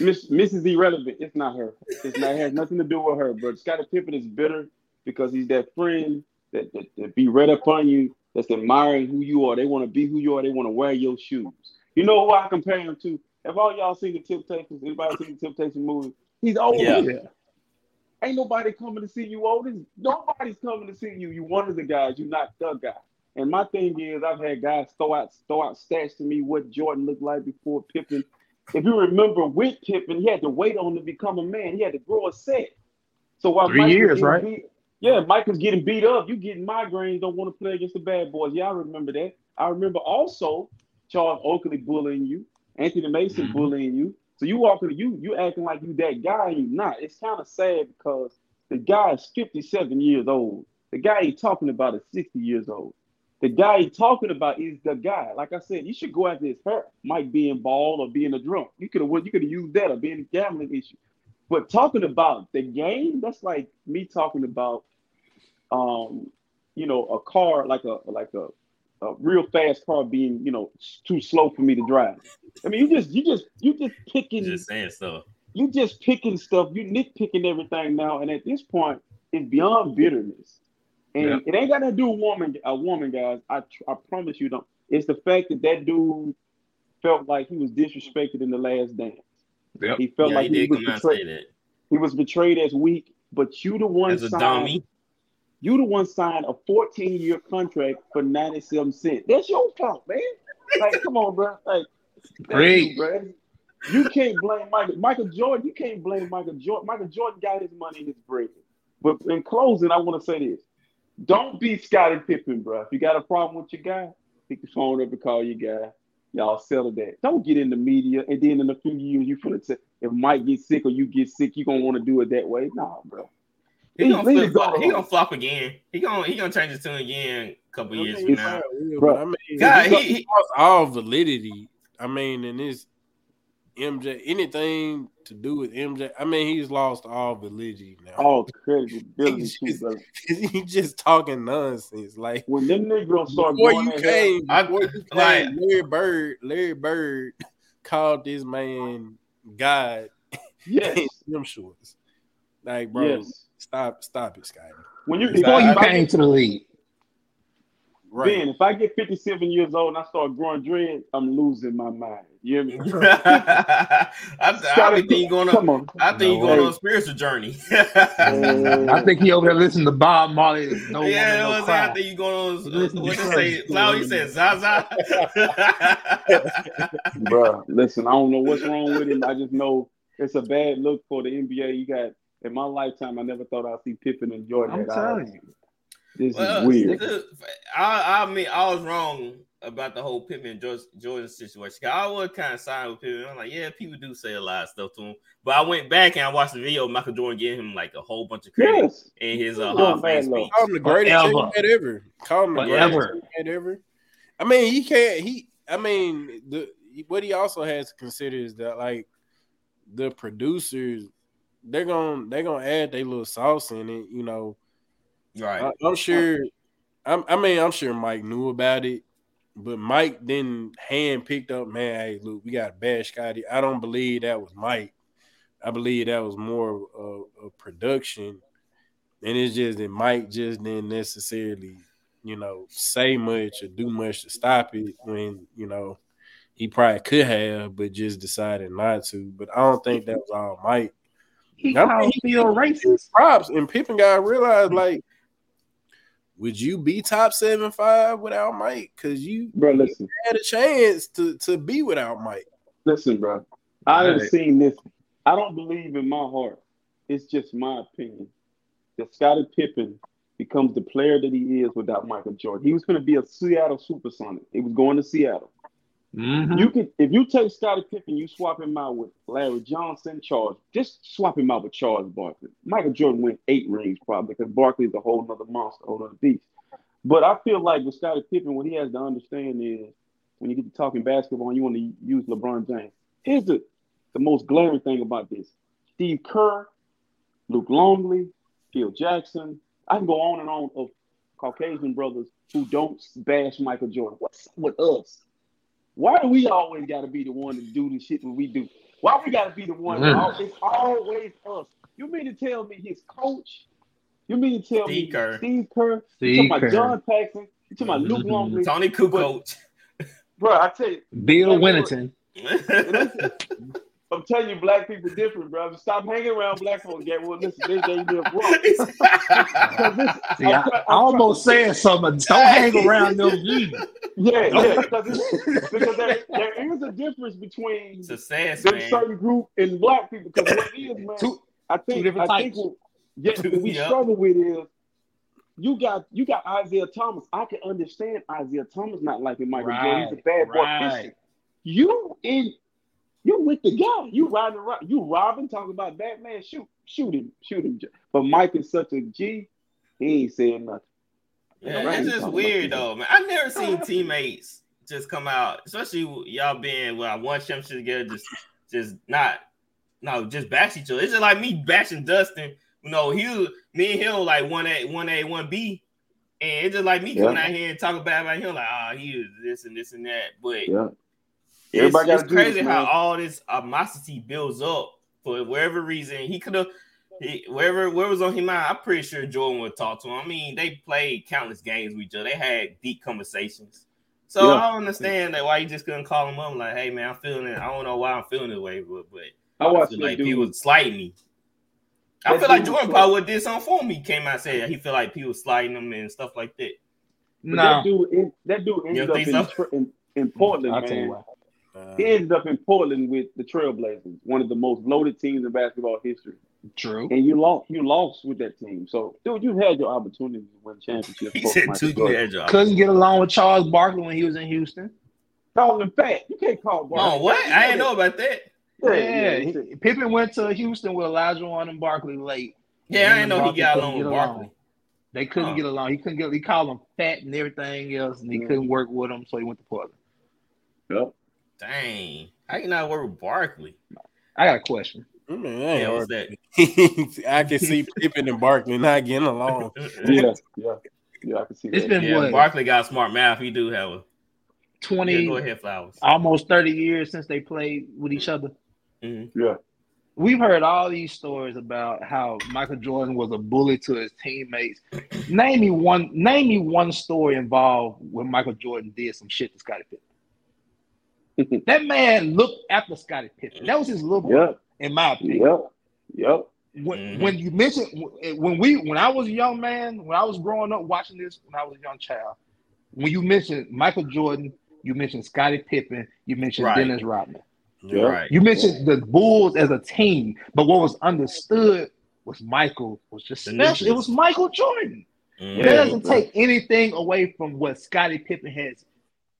Miss, Mrs. Irrelevant. It's not her. It's not. It has nothing to do with her. But Scottie Pippen is bitter because he's that friend that, that, that be read upon you. That's admiring who you are. They want to be who you are. They want to wear your shoes. You know who I compare him to? Have all y'all seen the Temptations? Anybody seen the Temptation movie? He's old. Yeah. Ain't nobody coming to see you, Otis. Nobody's coming to see you. You one of the guys. You're not the guy. And my thing is, I've had guys throw out throw out stats to me what Jordan looked like before Pippen. If you remember with Pippen, he had to wait on to become a man. He had to grow a set. So while three Mike years, right? Beat, yeah, Mike was getting beat up. You getting migraines. Don't want to play against the bad boys. Yeah, I remember that. I remember also Charles Oakley bullying you, Anthony Mason mm-hmm. bullying you. So you walking, you you acting like you that guy, you not. It's kind of sad because the guy is 57 years old. The guy he's talking about is 60 years old. The guy he's talking about is the guy. Like I said, you should go after his hurt. Might be in ball or being a drunk. You could have you could have used that or being a gambling issue. But talking about the game, that's like me talking about um, you know, a car like a like a a real fast car being, you know, too slow for me to drive. I mean, you just, you just, you just picking. Just saying stuff. You just picking stuff. You nitpicking everything now, and at this point, it's beyond bitterness. And yeah. it ain't got to do with woman, a woman, guys. I, I promise you, don't. It's the fact that that dude felt like he was disrespected in the last dance. Yep. He felt yeah, like he, he was betrayed. He was betrayed as weak, but you the one as a dummy. You the one signed a 14 year contract for 97 cents. That's your fault, man. Like, come on, bro. Like, great, you. You can't blame Michael. Michael Jordan. You can't blame Michael Jordan. Michael Jordan got his money in his bread. But in closing, I want to say this: Don't be Scottie Pippen, bro. If you got a problem with your guy, pick the phone up and call your guy. Y'all settle that. Don't get in the media, and then in a few years, you feel it. If Mike gets sick or you get sick, you gonna want to do it that way. Nah, bro. He, he gonna, flip, he gonna flop again. He gonna he gonna change his tune again a couple years from now. Bro, I mean, God, he, he, lost all validity. I mean, and this MJ, anything to do with MJ, I mean, he's lost all validity now. All credibility, he's just, he's just talking nonsense. Like when them niggas start before you came, I, before you like, came, Larry Bird, Larry Bird called this man God. Yes, them shorts. Like, bro, yes. stop, stop it, Scotty. When you before you came to the league. Right. Ben, if I get 57 years old and I start growing dreads, I'm losing my mind. You hear me? I, I think you're going on. I think no you're going on a spiritual journey. I think he over there listening to Bob Marley. No yeah, woman, no I think you're going on. Uh, listen what they say? Flower, you said Zaza. Bro, listen, I don't know what's wrong with him. I just know it's a bad look for the NBA. You got in my lifetime, I never thought I'd see Pippen and Jordan. I'm telling you. This well, is weird. I, I mean, I was wrong about the whole Pippen and Jordan situation. I was kind of side with Pippen. I'm like, yeah, people do say a lot of stuff to him. But I went back and I watched the video of Michael Jordan giving him like a whole bunch of credit yes. in his uh, Hall of Fame speech. Call him the greatest teammate ever. Call him the greatest ever. I mean, he can't. He. I mean, the what he also has to consider is that like the producers, they're gonna they're gonna add their little sauce in it. You know Right. I, am sure. I'm, I mean, I'm sure Mike knew about it, but Mike didn't hand picked up. Man, hey, look, we got bad Scotty. I don't believe that was Mike. I believe that was more of a production, and it's just that Mike just didn't necessarily, you know, say much or do much to stop it when you know he probably could have, but just decided not to. But I don't think that was all Mike. He I called Phil racist. Props and Pippen got realized like would you be top seven five without Mike? Because you, bro, listen, had a chance to to be without Mike. Listen, bro, I have seen this. I don't believe in my heart. It's just my opinion that Scottie Pippen becomes the player that he is without Michael Jordan. He was going to be a Seattle Supersonic. He was going to Seattle. Mm-hmm. You can if you take Scottie Pippen, you swap him out with Larry Johnson, Charles. Just swap him out with Charles Barkley. Michael Jordan went eight rings probably because Barkley's a whole other monster, whole other beast. But I feel like with Scottie Pippen, what he has to understand is when you get to talking basketball and you want to use LeBron James. Here's the the most glaring thing about this: Steve Kerr, Luke Longley, Phil Jackson. I can go on and on of Caucasian brothers who don't bash Michael Jordan. What's with us? Why do we always got to be the one to do the shit that we do? Why we got to be the one? Mm. It's always us. You mean to tell me his coach? You mean to tell Steve me Kerr. Steve Kerr? Steve you talking about John Paxson? You talking about Luke Longley? Toni Kukoc. Bro, I tell you, Bill Wennington. I'm telling you, black people different, bro. Stop hanging around black folks. Get well, listen, they they live wrong. See, I, I almost saying something. Don't hang around them either. Yeah, yeah, because, because there, there is a difference between it's a sad certain group and black people. Because what it is, man, two, I think, I think, what, yeah, what we yep. struggle with is you got you got Isaiah Thomas. I can understand Isaiah Thomas not liking Michael right, Jordan. He's a bad right. boy. You in you with the guy. You riding around. You robbing, talking about Batman. Shoot, shoot him, shoot him. But Mike is such a G. He ain't saying nothing. Yeah, right? it's just weird though, man. I've never seen teammates just come out, especially y'all being well one championship together, just just not no, just bash each other. It's just like me bashing Dustin. You know, he me and him like one A, one A, one B. And it's just like me yeah. coming out here and talking bad about him, like, oh, he is this and this and that. But yeah. Everybody it's, it's crazy this, how all this animosity builds up for whatever reason. He could have, wherever where was on his mind, I'm pretty sure Jordan would talk to him. I mean, they played countless games with each other. They had deep conversations. So yeah. I don't understand that why you just couldn't call him up like, hey man, I'm feeling it. I don't know why I'm feeling this way, but but I, I feel like he was slighting me. I feel like Jordan probably would did something for me. Came out and said he felt like people sliding him and stuff like that. No, that dude, that dude ended up in, so? in, in, Portland, I'll man. Uh, he ended up in Portland with the Trailblazers, one of the most loaded teams in basketball history. True. And you lost. You lost with that team. So, dude, you had your opportunity to win championship. he said two Couldn't get along with Charles Barkley when he was in Houston. Call him fat. You can't call Barkley. Oh, what? I didn't know about that. Yeah, yeah. yeah. Pippen went to Houston with Elijah Olajuwon and Barkley late. Yeah, I didn't know he got along with Barkley. They couldn't oh. get along. He couldn't get. He called him fat and everything else, and he couldn't work with him, so he went to Portland. Yep. Dang, how you not work with Barkley? I got a question. Man, yeah, what's that? I can see Pippen and Barkley not getting along. yeah, yeah, yeah. I can see. It's that. been yeah, what? Barkley got smart math. He do have a twenty. Yeah, go ahead, flowers. Almost thirty years since they played with each other. Mm-hmm. Yeah. We've heard all these stories about how Michael Jordan was a bully to his teammates. name me one. Name me one story involved when Michael Jordan did some shit to Scottie Pippen. that man looked after Scottie Pippen. That was his little boy, yep. in my opinion. Yep. Yep. When, mm-hmm. when you mentioned when we when I was a young man, when I was growing up watching this, when I was a young child, when you mentioned Michael Jordan, you mentioned Scottie Pippen, you mentioned right. Dennis Rodman. Yeah. Right. You mentioned the Bulls as a team, but what was understood was Michael was just the special. It was Michael Jordan. Mm-hmm. It doesn't take anything away from what Scottie Pippen has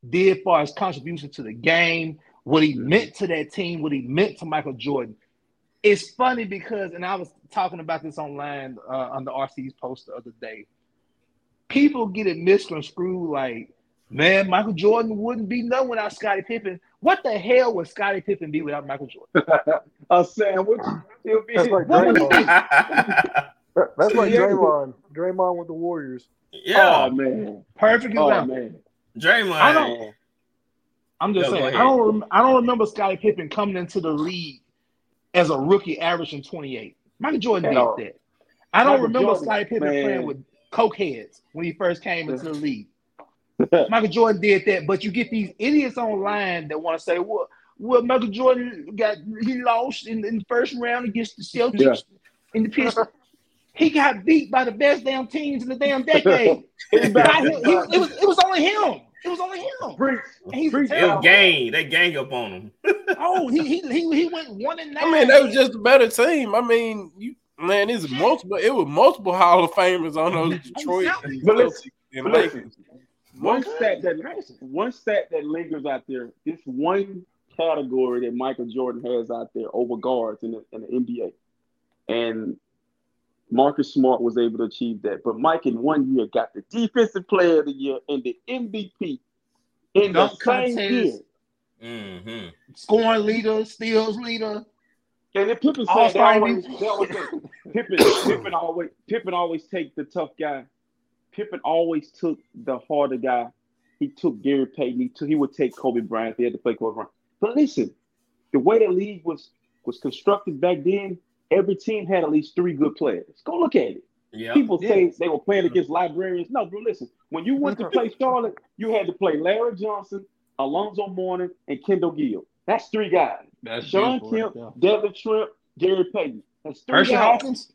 did for his contribution to the game, what he meant to that team, what he meant to Michael Jordan. It's funny because, and I was talking about this online uh, on the RC's post the other day. People get it misconstrued like, man, Michael Jordan wouldn't be nothing without Scottie Pippen. What the hell would Scottie Pippen be without Michael Jordan? a sandwich. He'll be, That's like Draymond. That's like Draymond. Draymond with the Warriors. Yeah. Oh man. Perfect example. Oh, man. Draymond. I don't. I'm just Yo, saying. I don't. I don't remember Scottie Pippen coming into the league as a rookie, averaging 28. Michael Jordan did that. I don't Michael remember Jordan, Scottie Pippen man. playing with coke heads when he first came into the league. Michael Jordan did that, but you get these idiots online that want to say, "Well, well, Michael Jordan got he lost in, in the first round against the Celtics yeah. in the Pistons. he got beat by the best damn teams in the damn decade. it, was, it was only him. It was only him. He's it was gang. They gang up on him. oh, he, he he he went one and nine. I mean, that was just a better team. I mean, you man, it's multiple. It was multiple Hall of Famers on those Detroit but listen, but listen, one stat that one stat that lingers out there. This one category that Michael Jordan has out there over guards in the, in the NBA, and Marcus Smart was able to achieve that. But Mike in one year got the Defensive Player of the Year and the MVP in Dunk the same year. Mm-hmm. Scoring leader, steals leader. And then Pippen said that always, Pippen, Pippen always Pippen always take the tough guy Pippen always took the harder guy. He took Gary Payton. He, took, he would take Kobe Bryant. He had to play Kobe Bryant. But listen, the way the league was was constructed back then, every team had at least three good players. Go look at it. Yep. People say they were playing against librarians. No, bro, listen. When you went to play Charlotte, you had to play Larry Johnson, Alonzo Mourning, and Kendall Gill. That's three guys. That's Shawn Kemp, right Detlef Schrempf, Gary Payton. That's three Hersey guys. Hawkins.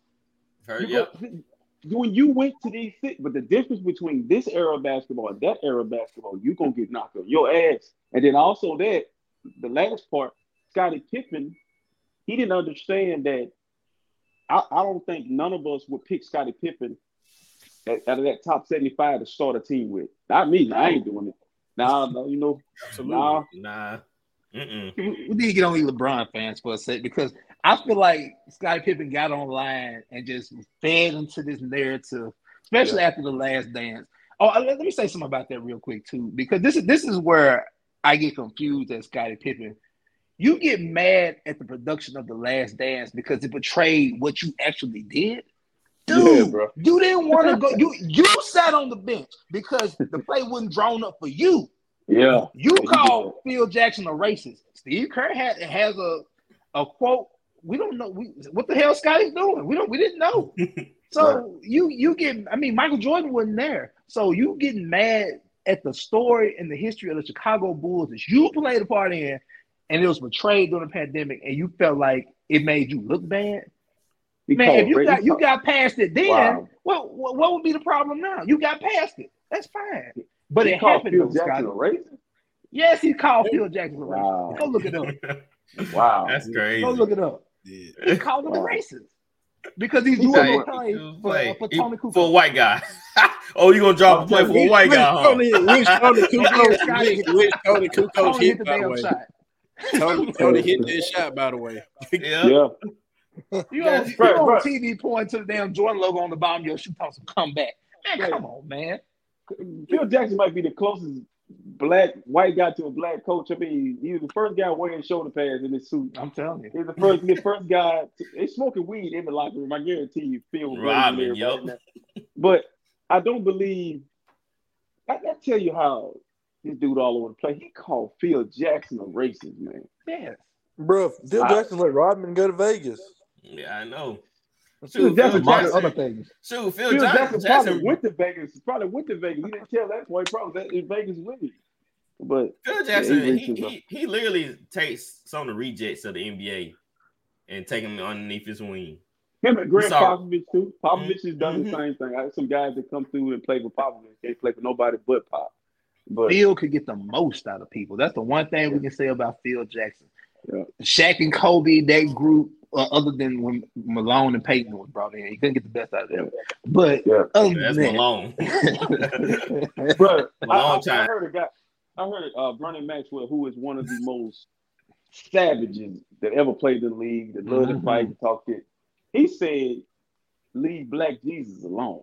yep when you went to these but the difference between this era of basketball and that era of basketball, you're gonna get knocked on your ass. And then also that the last part, Scottie Pippen, he didn't understand that. I, I don't think none of us would pick Scottie Pippen out of that top 75 to start a team with. Not me. I ain't doing it. Nah, no, you know. Absolutely. Nah. nah. Mm-mm. We need to get on these LeBron fans for a sec because I feel like Scottie Pippen got online and just fed into this narrative, especially yeah. after the last dance. Oh, uh, let me say something about that real quick too, because this is this is where I get confused at Scottie Pippen. You get mad at the production of the Last Dance because it betrayed what you actually did. Dude, yeah, you didn't want to go. You you sat on the bench because the play wasn't drawn up for you. Yeah. You call Phil Jackson a racist. Steve Kerr had, has a a quote. We don't know we, what the hell Scottie's doing. We don't. We didn't know. So right. you you get. I mean, Michael Jordan wasn't there. So you getting mad at the story and the history of the Chicago Bulls that you played a part in, and it was betrayed during the pandemic, and you felt like it made you look bad. Man, if you got you got past it then, wow. well, what, what would be the problem now? You got past it. That's fine. But he it happened. Phil Jackson a racist? Yes, he called Phil Jackson a racist. Wow. Go look it up. wow, that's crazy. Go look it up. Yeah. He called him wow. a racist because he's doing a play for, uh, for Toni Kukoc. For a white guy. oh, you gonna drop a play for a white guy? Huh? Tony, which Toni Kukoc? Which Toni Kukoc hit the damn shot? Tony, Tony hit that shot, by the way. Yeah. yeah. You on, you on TV pointing to the damn Jordan logo on the bottom of your shoe talking some comeback. Man, come on, man. Phil Jackson might be the closest black white guy to a black coach. I mean, he was the first guy wearing shoulder pads in his suit. I'm telling you, he's the first the first guy. To, smoking weed in the locker room. I guarantee you, Phil. Robin, yep. But I don't believe. I, I tell you how this dude all over the place. He called Phil Jackson a racist man. Yes, bro. Phil I, Jackson let Rodman go to Vegas. Yeah, I know. Shoot, Phil Jackson, other things. Shoot, Phil, Phil Jackson, Jackson, probably went to Vegas. Probably went to Vegas. He didn't tell that boy. Probably that in Vegas with me. But Phil Jackson, yeah, he, he, he, literally takes some of the rejects of the NBA and take them underneath his wing. Him and Gregg Popovich too. Popovich mm-hmm. has done the mm-hmm. same thing. I have some guys that come through and play for Popovich. They play for nobody but Pop. But Phil could get the most out of people. That's the one thing we can say about Phil Jackson. Yeah. Shaq and Kobe, that group uh, other than when Malone and Payton was brought in. He couldn't get the best out of them. But yeah. other that's than Malone. but Malone I, I, I, heard a guy. I heard uh, Bernie Maxwell, who is one of the most savages that ever played the league, that loved mm-hmm. to fight and talk shit. He said, "Leave Black Jesus alone."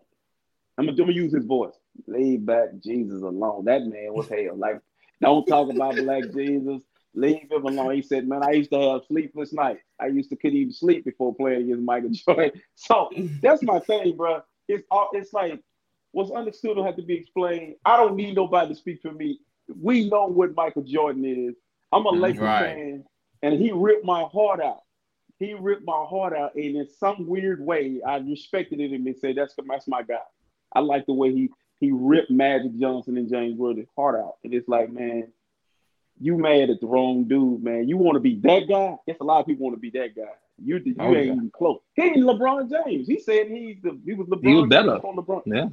I'm gonna, I'm gonna use his voice. Leave Black Jesus alone. That man was hell. Like, don't talk about Black Jesus. Leave him alone. He said, Man, I used to have sleepless nights. I used to couldn't even sleep before playing against Michael Jordan. So that's my thing, bro. It's all it's like what's understood will have to be explained. I don't need nobody to speak for me. We know what Michael Jordan is. I'm a mm, Lakers right. fan, and he ripped my heart out. He ripped my heart out, and in some weird way, I respected it and said, "That's that's my guy." I like the way he he ripped Magic Johnson and James Worthy's heart out, and it's like, man, you mad at the wrong dude, man. You want to be that guy. Yes, a lot of people want to be that guy. You you oh, ain't yeah. even close. He ain't LeBron James. He said he's the he was LeBron. He was better. LeBron. Yeah.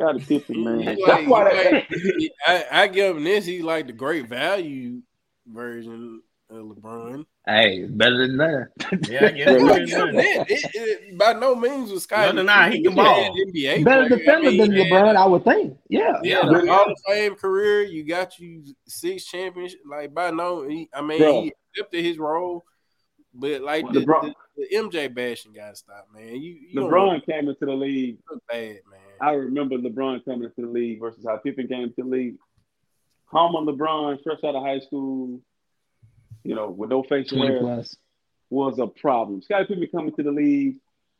Got to tip man. Like, That's why that, I, I give him this. He's like the great value version of Uh, LeBron. Hey, better than that. Yeah, I get it. it, it, by no means was Scottie. No, no, no, he can ball. NBA better defender I mean, than LeBron, I would think. Yeah, yeah. The Hall Fame career, you got you six championships. Like by no, he, I mean, Bro. he accepted his role, but like the, the, the, MJ bashing got to stop, man. You, you LeBron came into the league bad, man. I remember LeBron coming into the league versus how Pippen came into the league. Home on LeBron, fresh out of high school, you know, with no facial hair, plus. was a problem. Scottie Pippen coming to the league,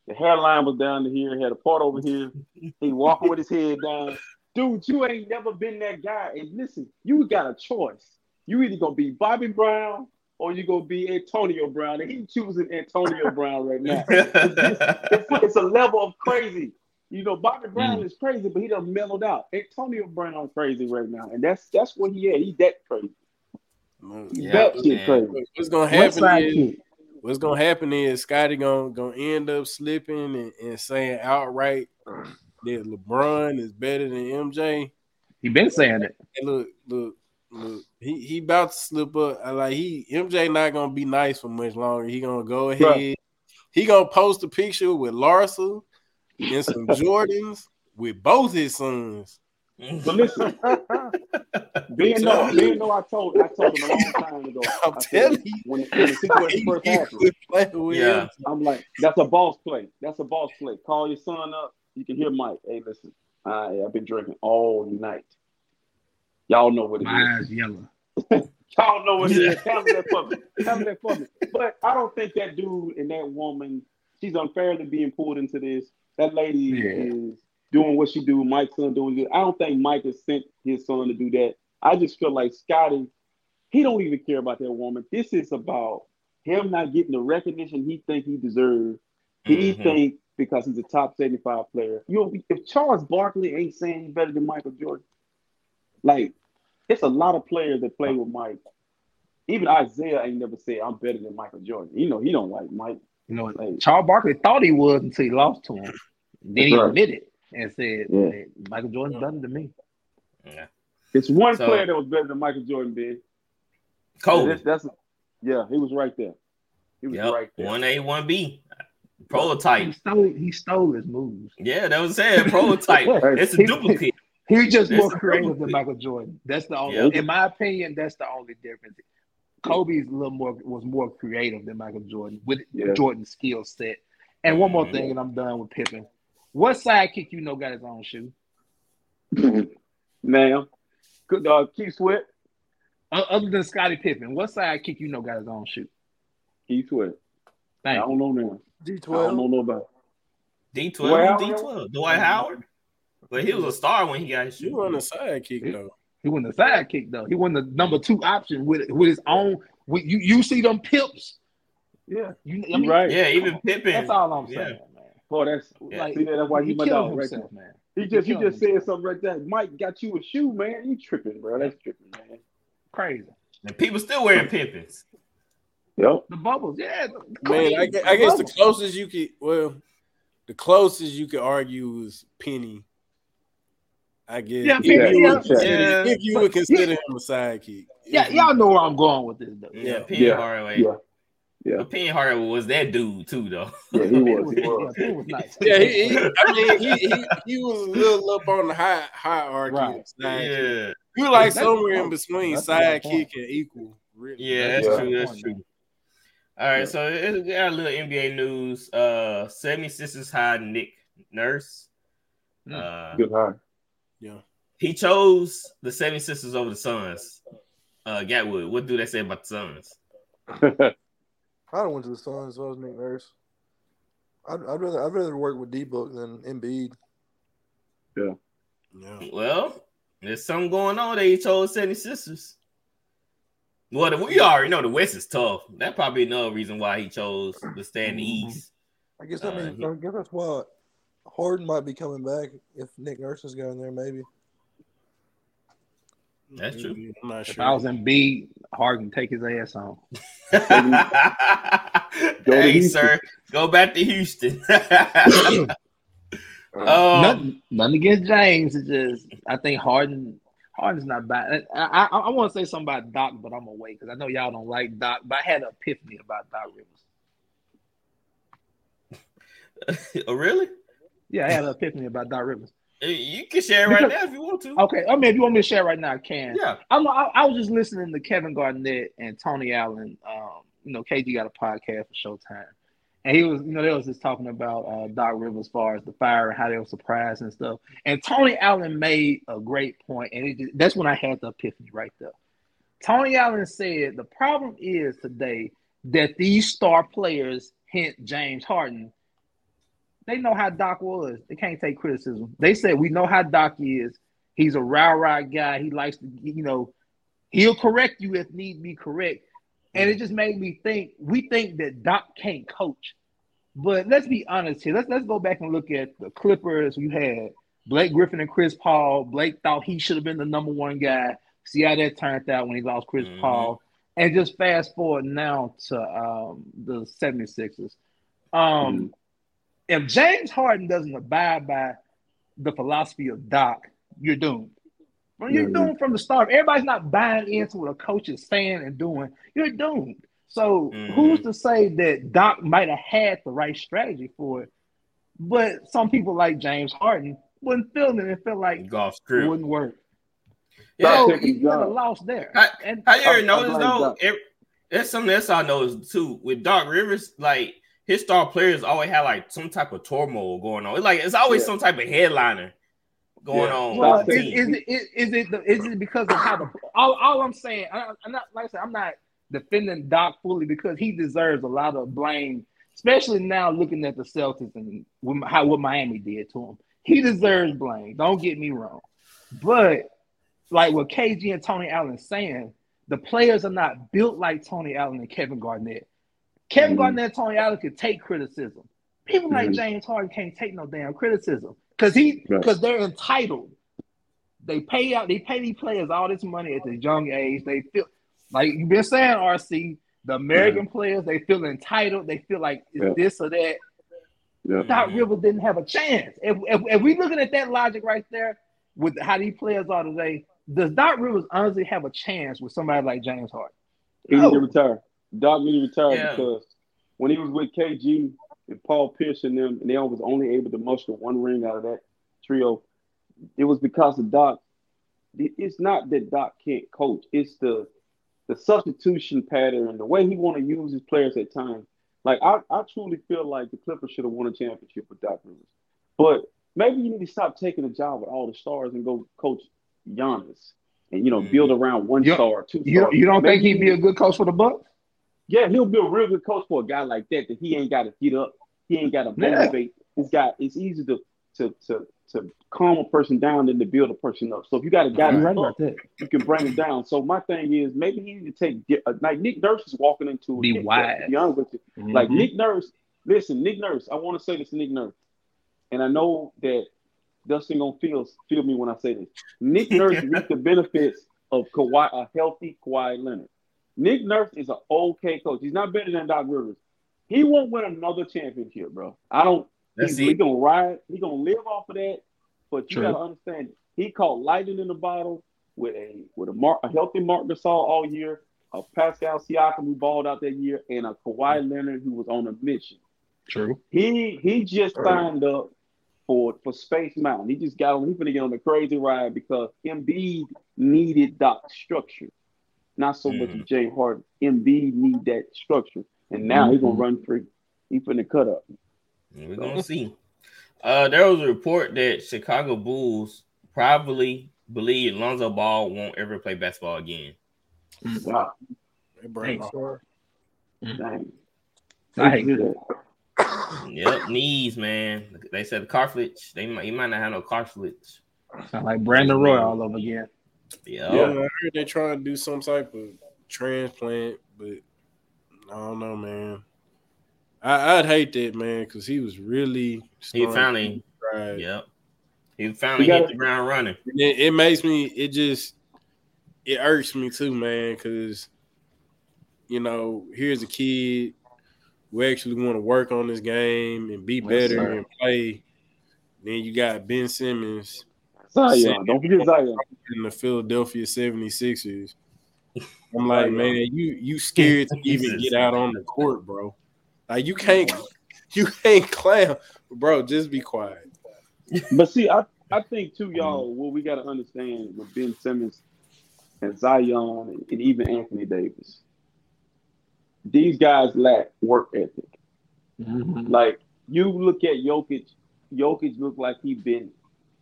the hairline was down to here, had a part over here. He walking with his head down. Dude, you ain't never been that guy. And listen, you got a choice. You either gonna be Bobby Brown or you gonna be Antonio Brown. And he's choosing Antonio Brown right now. It's, it's, it's, a level of crazy. You know, Bobby Brown mm. is crazy, but he done mellowed out. Antonio Brown crazy right now, and that's that's what he is. He that crazy. Yeah, what's gonna happen is what's gonna happen is Scottie gonna gonna end up slipping and, and saying outright that LeBron is better than MJ. He been saying it. look, look, look. He he about to slip up. Like he MJ not gonna be nice for much longer. He gonna go ahead. Right. He gonna post a picture with Larsa and some Jordans with both his sons. But listen, being though, being though I told I told him a long time ago. I'm telling you, when, when the situation first happened, yeah, I'm like, that's a boss play. That's a boss play. Call your son up. You can hear Mike. Hey, listen, I, I've been drinking all night. Y'all know what it My is. yellow. Y'all know what it is. Tell me that for me. Tell me that for me. But I don't think that dude and that woman, she's unfairly being pulled into this. That lady yeah. is doing what she do. Mike's son doing it. I don't think Mike has sent his son to do that. I just feel like Scotty, he don't even care about that woman. This is about him not getting the recognition he think he deserves. He mm-hmm. think because he's a top 75 player. You know, if Charles Barkley ain't saying he's better than Michael Jordan, like it's a lot of players that play with Mike. Even Isaiah ain't never said I'm better than Michael Jordan. You know, he don't like Mike. You know, like, Charles Barkley thought he was until he lost to him. Then he right. admitted and said, yeah. hey, "Michael Jordan's better than me." Yeah, it's one so, player that was better than Michael Jordan. Did Kobe? That's, that's, yeah, he was right there. He was yep. right there. One A, one B. Prototype. He stole, he stole his moves. Yeah, that was saying prototype. it's a duplicate. He's just more creative than Michael Jordan. That's the only, yep. in my opinion, that's the only difference. Kobe's a little more was more creative than Michael Jordan with yeah. Jordan's skill set. And one more mm-hmm. thing, and I'm done with Pippen. What sidekick you know got his own shoe? Man, good dog, Keith Sweat. Other than Scottie Pippen, what sidekick you know got his own shoe? Keith Sweat. Thank I don't know now. D12. I don't know nobody. D12, Dwight D12, Dwight Howard. But he was a star when he got his shoe. He wasn't a sidekick though. He wasn't a sidekick though. He wasn't the number two option with with his own. With, you you see them pips. Yeah, you I mean, right. Yeah, even Pippen. That's all I'm saying, yeah. Man. Boy, that's yeah. like see that, that's why he, he my dog right there. man. He just he, he just said something right there. Mike got you a shoe, man. You tripping, bro? That's tripping, man. Crazy. And people still wearing Pippens. Yep. The bubbles, yeah. Man, I, I guess the closest you could, well, the closest you could argue is Penny. I guess. Yeah, Penny, yeah, yeah. If you would consider him a sidekick. Yeah, y'all know where I'm going with this, though. Yeah, Penny yeah. Hardaway. Yeah. Yeah, but Penny Hardaway was that dude too, though. Yeah, he was. He was. he was nice. Yeah, he, he, I mean, he, he, he was a little up on the high hierarchy. Right. Yeah, you like somewhere in between sidekick and equal. Really. Yeah, that's yeah. true. That's true. All right, yeah. so it got a little NBA news. Uh 76ers hired Nick Nurse. Hmm. Uh, Good hire. Yeah. He chose the 76ers over the Suns. Uh Gatwood, what do they say about the Suns? I don't went to the Suns, so I was Nick Nurse. I'd, I'd, rather I'd rather work with D Book than Embiid. Yeah. Yeah. Well, there's something going on. They chose 76ers. Well, we already know the West is tough. That probably another reason why he chose to stay in the mm-hmm. East. I guess that means uh, I guess that's why Harden might be coming back if Nick Nurse is going there. Maybe. That's true. I'm not sure. If I was in B, Harden take his ass home. hey, sir, go back to Houston. um, nothing, nothing against James. It's just I think Harden Harden's not bad. I, I, I want to say something about Doc, but I'm gonna wait because I know y'all don't like Doc. But I had an epiphany about Doc Rivers. oh, really? Yeah, I had an epiphany about Doc Rivers. You can share right now if you want to. Okay, I mean, if you want me to share right now, I can. Yeah. I'm, I, I was just listening to Kevin Garnett and Tony Allen. Um, you know, KG got a podcast for Showtime, and he was, you know, they was just talking about uh, Doc Rivers as far as the fire and how they were surprised and stuff. And Tony Allen made a great point, and it, that's when I had the epiphany right there. Tony Allen said the problem is today that these star players, hint James Harden, they know how Doc was. They can't take criticism. They said we know how Doc is. He's a rah rah guy. He likes to, you know, he'll correct you if need be correct. And it just made me think we think that Doc can't coach. But let's be honest here. Let's let's go back and look at the Clippers. You had Blake Griffin and Chris Paul. Blake thought he should have been the number one guy. See how that turned out when he lost Chris mm-hmm. Paul. And just fast forward now to um, the 76ers. Um, mm-hmm. If James Harden doesn't abide by the philosophy of Doc, you're doomed. When you're mm-hmm. doomed from the start, everybody's not buying into what a coach is saying and doing. You're doomed. So mm-hmm. who's to say that Doc might have had the right strategy for it? But some people like James Harden wouldn't feel it and feel like Golf it wouldn't work. Yeah, so he got a loss there. I, and I ever noticed though, it, it's something else I noticed too with Doc Rivers, like his star players always have like some type of turmoil going on. It's like it's always yeah. some type of headliner going yeah. on. Well, is, is, it is, is it the, is it because of how the all, all I'm saying? I, am not like I said, I'm not defending Doc fully because he deserves a lot of blame, especially now looking at the Celtics and how what Miami did to him. He deserves blame. Don't get me wrong, but like what KG and Tony Allen saying, the players are not built like Tony Allen and Kevin Garnett. Kevin mm-hmm. Garnett and Tony Allen could take criticism. People mm-hmm. like James Harden can't take no damn criticism because he because they're entitled. They pay out. They pay these players all this money at this young age. They feel like you've been saying, RC, The American yeah. players, they feel entitled. They feel like it's yeah. this or that. Yeah. Doc Rivers didn't have a chance. If, if, if we looking at that logic right there, with how these players are today, does Doc Rivers honestly have a chance with somebody like James Harden? He no. need to retire. Doc need to retire yeah. because when he was with KG and Paul Pierce and them, and they was only able to muster one ring out of that trio, it was because of Doc. It's not that Doc can't coach; it's the the substitution pattern and the way he want to use his players at times. Like I, I truly feel like the Clippers should have won a championship with Doc Rivers, but maybe you need to stop taking a job with all the stars and go coach Giannis and you know mm. build around one you star, two. You, stars. you don't maybe think he'd be a good coach for the Bucks? Yeah, he'll be a real good coach for a guy like that. That he ain't got to get up, he ain't got to motivate. Yeah. This guy, it's easy to to to to calm a person down than to build a person up. So if you got a guy right up, you can bring him down. So my thing is maybe he need to take uh, like Nick Nurse is walking into be wise. Be honest with you, mm-hmm. like Nick Nurse. Listen, Nick Nurse. I want to say this to Nick Nurse, and I know that Dustin gonna feel feel me when I say this. Nick Nurse reaped the benefits of Kawhi, a healthy Kawhi Leonard. Nick Nurse is an okay coach. He's not better than Doc Rivers. He won't win another championship, bro. I don't. He's, he gonna ride. He gonna live off of that. But you True. gotta understand, he caught lightning in the bottle with a with a, Mar- a healthy Marc Gasol all year, a Pascal Siakam who balled out that year, and a Kawhi mm. Leonard who was on a mission. True. He he just signed up for for Space Mountain. He just got on. He's gonna get on a crazy ride because Embiid needed that structure, not so much Jay Harden. Embiid need that structure, and now mm-hmm. he's gonna run free. He's finna cut up. We're gonna see. Uh, there was a report that Chicago Bulls probably believe Lonzo Ball won't ever play basketball again. Wow. Dang. Dang. I hate that. Yep, knees, man. They said the cartilage. They might, he might not have no cartilage. Sound like Brandon Roy all over again. Yep. Yeah, I heard they trying to do some type of transplant, but I don't know, man. I, would hate that, man, because he was really. He finally. Right. Yep. He finally he hit the ground running. It, it makes me. It just. It irks me too, man, because. You know, here's a kid we actually want to work on this game and be better yes, and play. Then you got Ben Simmons. Zion. Don't forget Zion. In the Philadelphia 76ers. I'm like, man, you you scared to even get out on the court, bro. Like you can't you can't clown, bro. Just be quiet. But see, I, I think too, y'all, what we gotta understand with Ben Simmons and Zion and even Anthony Davis these guys lack work ethic. Mm-hmm. Like you look at Jokic, Jokic look like he been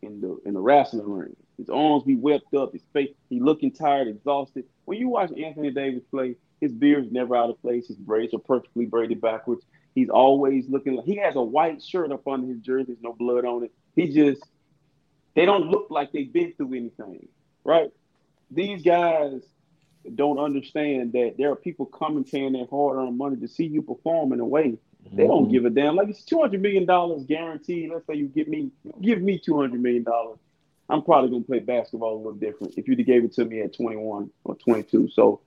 in the in the wrestling ring. His arms be wept up, his face, he looking tired, exhausted. When you watch Anthony Davis play, his beard's never out of place. His braids are perfectly braided backwards. He's always looking like he has a white shirt up under his jersey. There's no blood on it. He just they don't look like they've been through anything, right? These guys don't understand that there are people coming paying their hard earned money to see you perform in a way they don't mm-hmm. give a damn. Like it's two hundred million dollars guaranteed. Let's say you give me give me two hundred million dollars. I'm probably gonna play basketball a little different if you'd gave it to me at 21 or 22. So,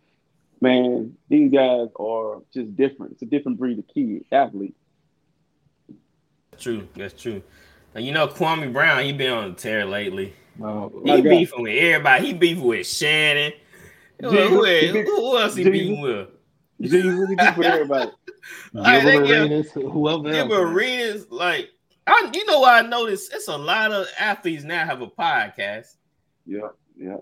man, these guys are just different. It's a different breed of kid athlete. True, that's true. And you know, Kwame Brown, he been on the tear lately. Oh, he beefing with everybody. He beefing with Shannon. Jesus, who, who, else he beefing with? Jesus, he beefing with everybody. Gilbert Arenas, whoever Gilbert Arenas, like I, you know what I noticed? It's a lot of athletes now have a podcast. Yeah, yeah.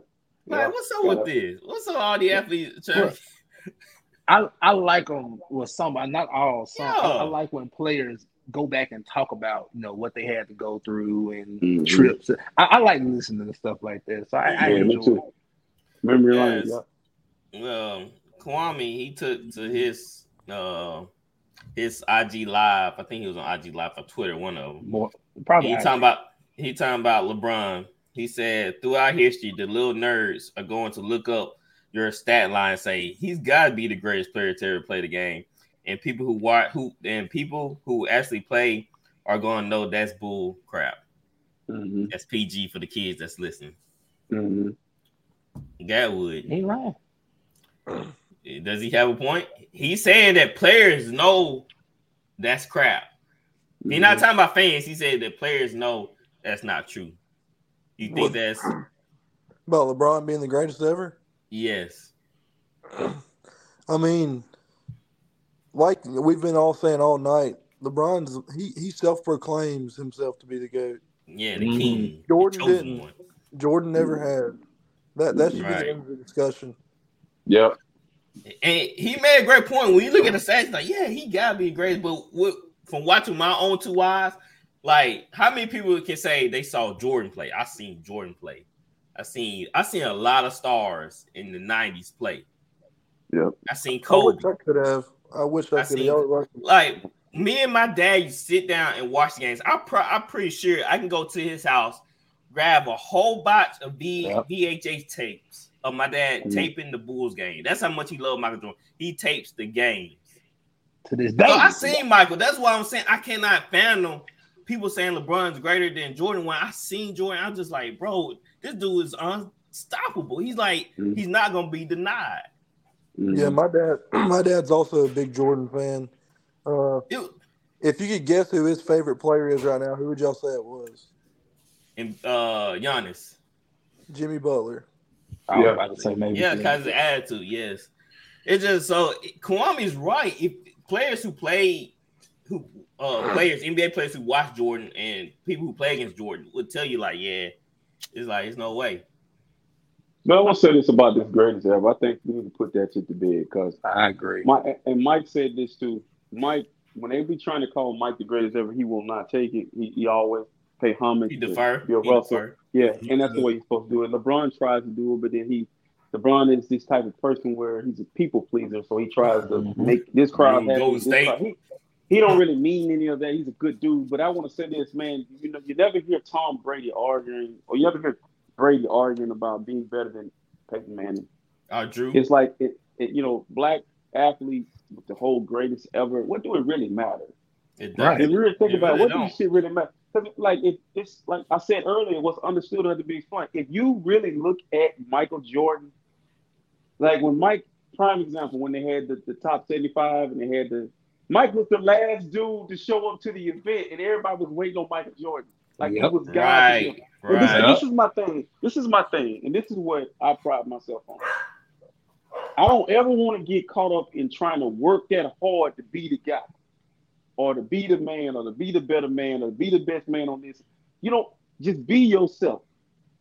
Like, yeah. what's up with this? What's up with all the athletes? I I like them with some, not all. Some yeah. I, I, like when players go back and talk about you know what they had to go through and mm-hmm. trips. I, I, like listening to stuff like this. So I, yeah, I enjoy it. Memory yes. lane. Yeah. Um, Kwame, he took to his uh his IG live. I think he was on IG live for Twitter. One of them. More, probably. He talking about he talking about LeBron. He said throughout history, the little nerds are going to look up your stat line and say he's got to be the greatest player to ever play the game. And people who watch who and people who actually play are going to know that's bull crap. Mm-hmm. That's PG for the kids that's listening. Mm-hmm. Gatwood. He right. Does he have a point? He's saying that players know that's crap. Mm-hmm. He's not talking about fans. He said that players know that's not true. You think what, that's about LeBron being the greatest ever? Yes. I mean, like we've been all saying all night, LeBron's he he self proclaims himself to be the goat. Yeah, the king. Jordan didn't. One. Jordan never had. That that should right. be the end of the discussion. Yep. And he made a great point. When you look at the stats, like, yeah, he gotta be great. But what, from watching my own two eyes, like, how many people can say they saw Jordan play? I seen Jordan play. I seen I seen a lot of stars in the '90s play. Yep. I seen Kobe. I, I could have. I wish I, I could. Seen, like me and my dad used to sit down and watch the games. I pro- I'm pretty sure I can go to his house, grab a whole box of v- yep. VHS tapes of my dad mm-hmm. taping the Bulls game. That's how much he loved Michael Jordan. He tapes the games. To this day, so I seen Michael. That's why I'm saying I cannot fathom people saying LeBron's greater than Jordan. When I seen Jordan, I'm just like, bro, this dude is unstoppable. He's like, mm-hmm. he's not gonna be denied. Mm-hmm. Yeah, my dad, my dad's also a big Jordan fan. Uh, it, if you could guess who his favorite player is right now, who would y'all say it was? And uh, Giannis, Jimmy Butler. I yeah, about to say maybe. Yeah, because of attitude. Yes, it's just so Kwame's right. If players who play, who uh players, NBA players who watch Jordan and people who play against Jordan would tell you like, yeah, it's like it's no way. No, I want to say this about this greatest ever. I think we need to put that shit to bed because I agree. My and Mike said this too. Mike, when they be trying to call Mike the greatest ever, he will not take it. He, he always pay homage. He defer. Bill he Russell. Defer. Yeah, and that's the way you're supposed to do it. LeBron tries to do it, but then he LeBron is this type of person where he's a people pleaser, so he tries to mm-hmm. make this crowd happy. This crowd. He, he don't really mean any of that. He's a good dude, but I want to say this, man. You know, you never hear Tom Brady arguing, or you never hear Brady arguing about being better than Peyton Manning. Uh, Drew. It's like it, it, you know, black athletes with the whole greatest ever. What do it really matter? It does. If you really think it about really it, what does shit really matter? Because like if it's like I said earlier, what's understood had to be explained. If you really look at Michael Jordan, like when Mike, prime example, when they had the, the top 75 and they had the Mike was the last dude to show up to the event, and everybody was waiting on Michael Jordan. Like yep. he was God. Right. right. This, this is my thing. This is my thing, and this is what I pride myself on. I don't ever want to get caught up in trying to work that hard to be the guy, or to be the man, or to be the better man, or to be the best man on this. You know, just be yourself.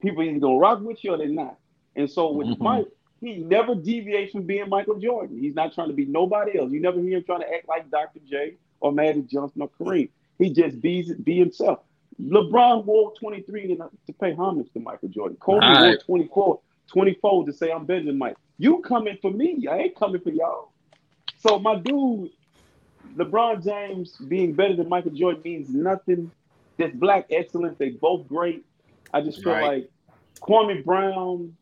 People either gonna rock with you or they're not. And so with mm-hmm. Mike, he never deviates from being Michael Jordan. He's not trying to be nobody else. You never hear him trying to act like Dr. J or Magic Johnson or Kareem. He just be, be himself. LeBron wore 23 to pay homage to Michael Jordan. Kobe right. wore 24, 24 to say I'm better than Mike. You coming for me. I ain't coming for y'all. So my dude, LeBron James being better than Michael Jordan means nothing. This black excellence, they both great. I just feel right. like Kwame Brown,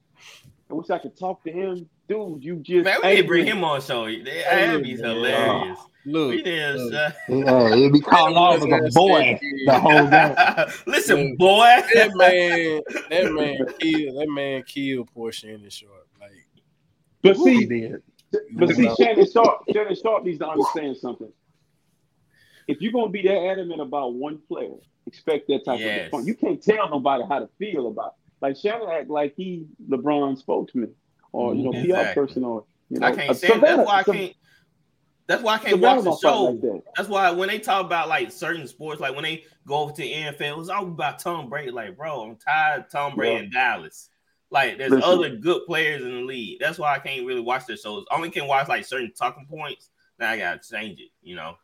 I wish I could talk to him. Dude, you just Man, we need to bring him on show. That'd be hilarious. Look, we did. Uh, yeah, he'd be calling off as a boy the whole game. Listen, boy, that man, that man killed. That man killed poor Shannon Sharpe. Like, but see, but see, Shannon Sharpe, Shannon Sharpe needs to understand something. If you're gonna be that adamant about one player, expect that type yes. of response. You can't tell nobody how to feel about. It. Like Shannon act like he LeBron spokesman or you know exactly. PR person or you know. I can't stand. That's why I can't. That's why I can't watch the show. Like that. That's why when they talk about like certain sports, like when they go over to the NFL, it's all about Tom Brady. Like, bro, I'm tired of Tom Brady yeah. in Dallas. Like, there's Listen. other good players in the league. That's why I can't really watch their shows. I only can watch like certain talking points. Now I gotta change it, you know.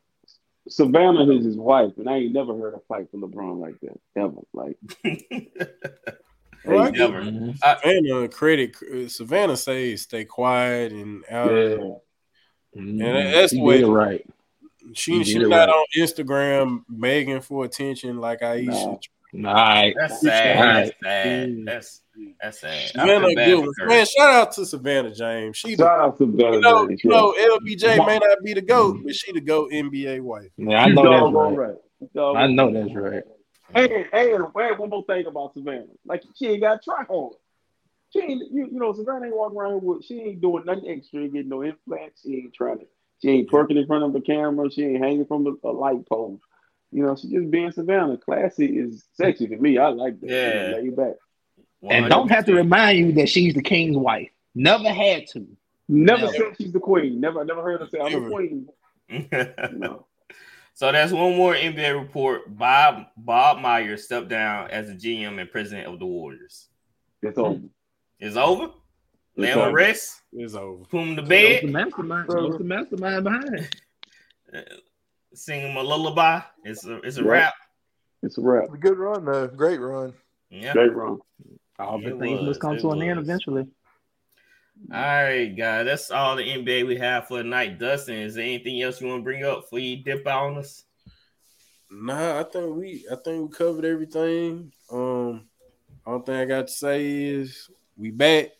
Savannah is his wife, and I ain't never heard a fight from LeBron like that ever. Like, well, never. Mm-hmm. Savannah credit. Savannah says stay quiet and out. Yeah. Mm-hmm. And that's the way right. She she's not right. on Instagram begging for attention like Ayesha. Nah. Right. That's sad. That's sad. Mm. That's that's sad. Savannah good Man, shout out to Savannah James. She shout the, out to Savannah you know, James. You know, LBJ may not be the GOAT, but she the GOAT NBA wife. Yeah, I know that's right. right. I know that's right. Hey, hey, hey, one more thing about Savannah. Like she ain't got to try hard. She ain't, you, you know, Savannah ain't walking around with. She ain't doing nothing extra. Getting no implants. She ain't trying to. She ain't twerking in front of the camera. She ain't hanging from a, a light pole. You know, she just being Savannah. Classy is sexy to me. I like that. Yeah, lay back. 100%. And don't have to remind you that she's the king's wife. Never had to. Never, never. said she's the queen. Never, never heard her say I'm the queen. no. So that's one more NBA report. Bob Bob Myers stepped down as the GM and president of the Warriors. It's over. It's over. Lay on rest. It's over. Put him to bed. the mastermind. What's the mastermind behind it? Sing him a lullaby. It's a it's a right. rap. It's a rap. It's a good run though. Great run. Yeah. Great run. All the things must come to was. an end eventually. All right, guys. That's all the NBA we have for tonight. Dustin, is there anything else you want to bring up for you dip out on us? Nah, I think we I think we covered everything. Um only thing I got to say is we back.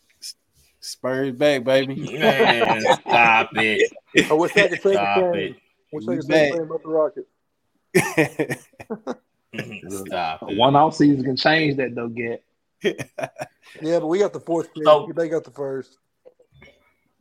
Spurs back, baby. Man, stop it. I wish I could say the same. Wish I the same about the Rockets. Stop it. One off season can change that though, get. yeah, but we got the fourth pick. So, they got the first.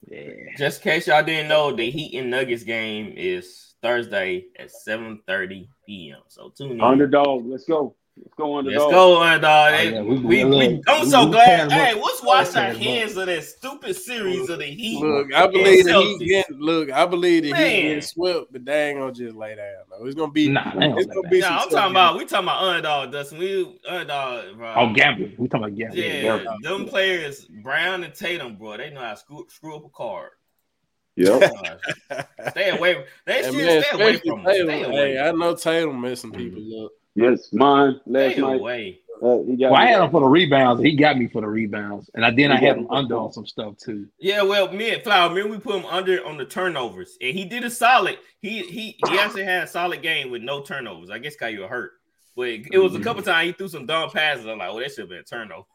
Yeah. Just in case y'all didn't know, the Heat and Nuggets game is Thursday at 7:30 p.m. So tune in. Underdog, let's go. Let's go underdog. Let's go underdog. Oh, yeah, we, we, we, I'm so we, glad. Hey, let's wash our hands of that stupid series of the Heat. Look, I believe the Heat get, look, I believe the Heat get swept, but they ain't gonna just lay down. Though. It's gonna be nah, it's gonna be nah, I'm talking about we talking about underdog, Dustin. We underdog, bro. Oh, gambling. We talking about gambling. Yeah, yeah them players, Brown and Tatum, bro, they know how to screw, screw up a card. Yep. stay away. They should stay away from Tatum. Stay away. Hey, I know Tatum messing people mm-hmm. up. Yes, mine last Stay night. Away. Uh, well, I had him for the rebounds. He got me for the rebounds, and I then I had him under on some stuff too. Yeah, well, me and Flower, me we put him under on the turnovers, and he did a solid. He he he actually had a solid game with no turnovers. I guess because you were hurt, but it, it was a couple times he threw some dumb passes. I'm like, oh, that should have been a turnover.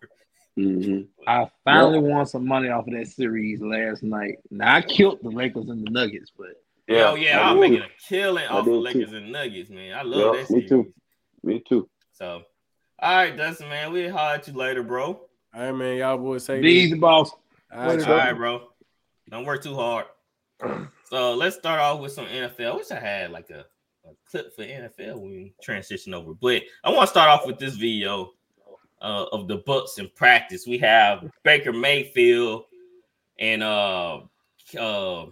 Mm-hmm. I finally yep. won some money off of that series last night. Now I killed the Lakers and the Nuggets, but yeah, oh yeah, I'm making a killing off of Lakers too. and Nuggets, man. I love yep, that. Me too. Me too. So, all right, Dustin, man. We'll holler at you later, bro. All right, man. Y'all boys say easy, boss. All right, all right, bro. Don't work too hard. so let's start off with some NFL. I wish I had like a, a clip for NFL when we transition over, but I want to start off with this video uh, of the Bucs in practice. We have Baker Mayfield and uh, uh,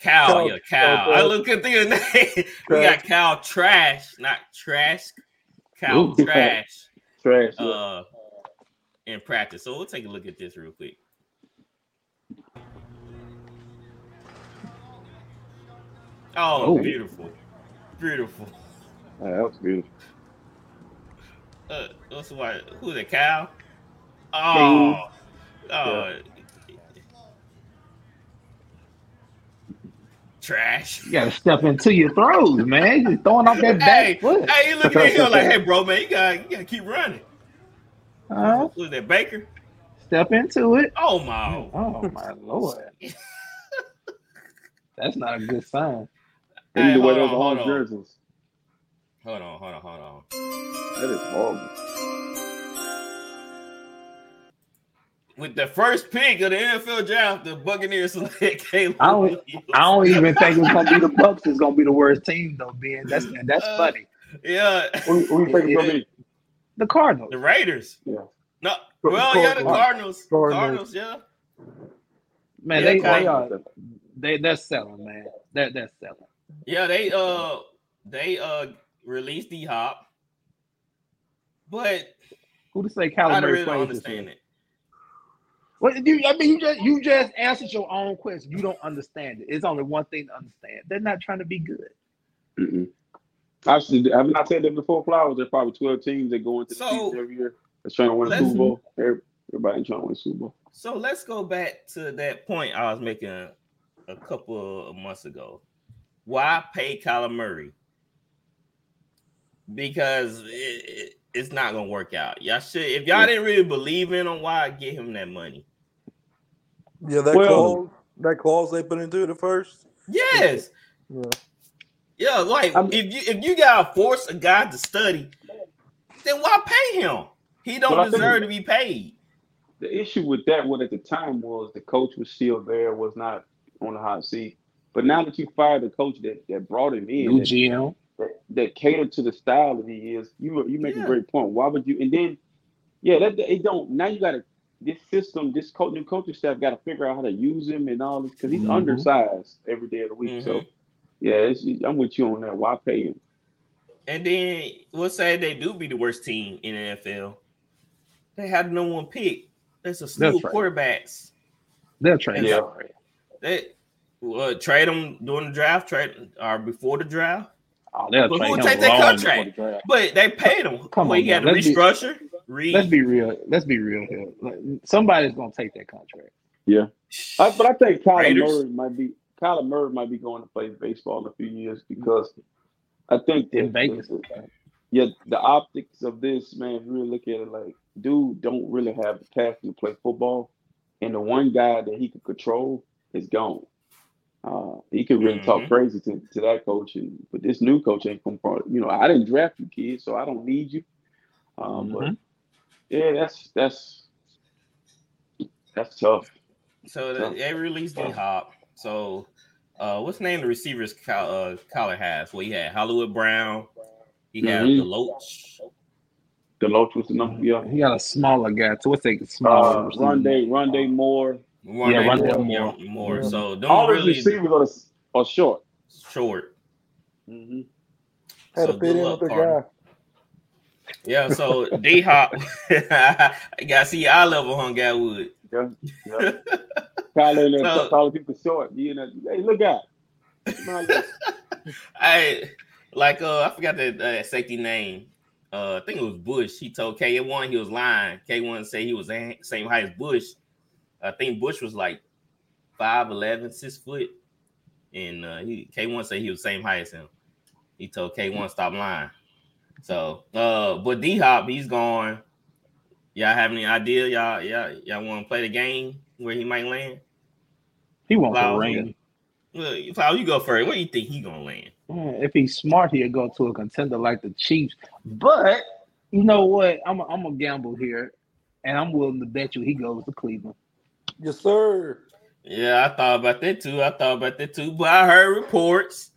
Cal, Cal, yeah, Cal. I look at the name. we got Cal Trash, not Trash. Cal Ooh, Trash. Trash. Uh, in practice. So we'll take a look at this real quick. Oh, Ooh. beautiful, beautiful. Yeah, that was beautiful. Uh, what's what? Who's it? Cal? Oh, oh, yeah trash. You gotta step into your throws, man. You're throwing off that back hey, foot. Hey, you look at him like, hey, bro, man, you gotta, you gotta keep running. Uh, Who's that Baker? Step into it. Oh my! Oh my lord! That's not a good sign. Hey, hold, on, hold, on. jerseys. hold on, hold on, hold on. That is horrible. With the first pick of the NFL draft, the Buccaneers select Caleb. I don't, I don't even think it's gonna be the Bucs. It's gonna be the worst team though, Ben. That's that's uh, funny. Yeah. Who, who you think it's gonna be? The Cardinals. The Raiders. Yeah. No. Well, yeah, the Cardinals. Cardinals. yeah. Man, yeah, they they are they they're selling, man. They're they're selling. Yeah, they uh they uh released D Hop, but who to say Calibre I really don't understand it. Well, you, I mean, you just you just answered your own question. You don't understand it. It's only one thing to understand. They're not trying to be good. Mm-mm. Actually, have not said that before? Flowers. There's probably twelve teams that go into the so, season every year. They're trying to win a Super Bowl. Everybody trying to win a Super Bowl. So let's go back to that point I was making a, a couple of months ago. Why pay Kyler Murray? Because it, it, it's not gonna work out. Y'all should if y'all didn't really believe in him, why get him that money? Yeah, that well, clause, that clause they put into it at first. Yes. Yeah. Yeah, like I'm, if you if you gotta force a guy to study, then why pay him? He don't deserve to be paid. the issue with that, what at the time was the coach was still there, was not on the hot seat. But now that you fired the coach that, that brought him in, New GM. That, that catered to the style that he is, you you make yeah. a great point. Why would you? And then, yeah, that it don't. Now you got to this system, this coach, new coaching staff got to figure out how to use him and all this because he's mm-hmm. undersized every day of the week. Mm-hmm. So, yeah, I'm with you on that. Why pay him? And then we'll say they do be the worst team in the NFL. They had no one pick. That's a slew of quarterbacks. They'll trade. Yeah. They uh, trade them during the draft, trade or before the draft. Oh, they'll but who take their contract? The but they paid them. Come well, on, you got to restructure. Be, read. Let's be real. Let's be real here. Like, somebody's gonna take that contract. Yeah, I, but I think Kyler Raiders. Murray might be Kyler Murray might be going to play baseball in a few years because I think in Vegas. yeah, the optics of this man, really look at it like, dude, don't really have the passion to play football, and the one guy that he could control is gone. Uh, he could really mm-hmm. talk crazy to, to that coach, and, but this new coach ain't come from. You know, I didn't draft you, kid, so I don't need you. Um, mm-hmm. But yeah, that's that's that's tough. So tough. they released D Hop. So uh, what's the name of the receivers uh, Kyler has? Well, he had Hollywood Brown. He had mm-hmm. Deloach. Deloach was the number. Yeah, he got a smaller guy. So what's a smaller? Uh, Rondé, Rondale Moore. Rondé yeah, Rondale Moore. More. more. Yeah. So don't all really, receivers are, are short. Short. Mm-hmm. Had so to fit in with the guy. Yeah, so D Hop, I got see eye level hung out wood. Yeah, yeah. Calling so, calling people short. You know, hey, look out. I like uh I forgot the uh, safety name. Uh, I think it was Bush. He told K1 he was lying. K1 said he was same height as Bush. I think Bush was like 5'11, 6 foot. And uh, he K1 said he was same height as him. He told K1 stop lying. So, uh, but D Hop, he's gone. Y'all have any idea? Y'all, y'all, y'all want to play the game where he might land? He won't go rain. Well, you go first. Where do you think he gonna land? if he's smart, he'll go to a contender like the Chiefs. But you know what? I'm a, I'm gonna gamble here, and I'm willing to bet you he goes to Cleveland. Yes, sir. Yeah, I thought about that too. I thought about that too. But I heard reports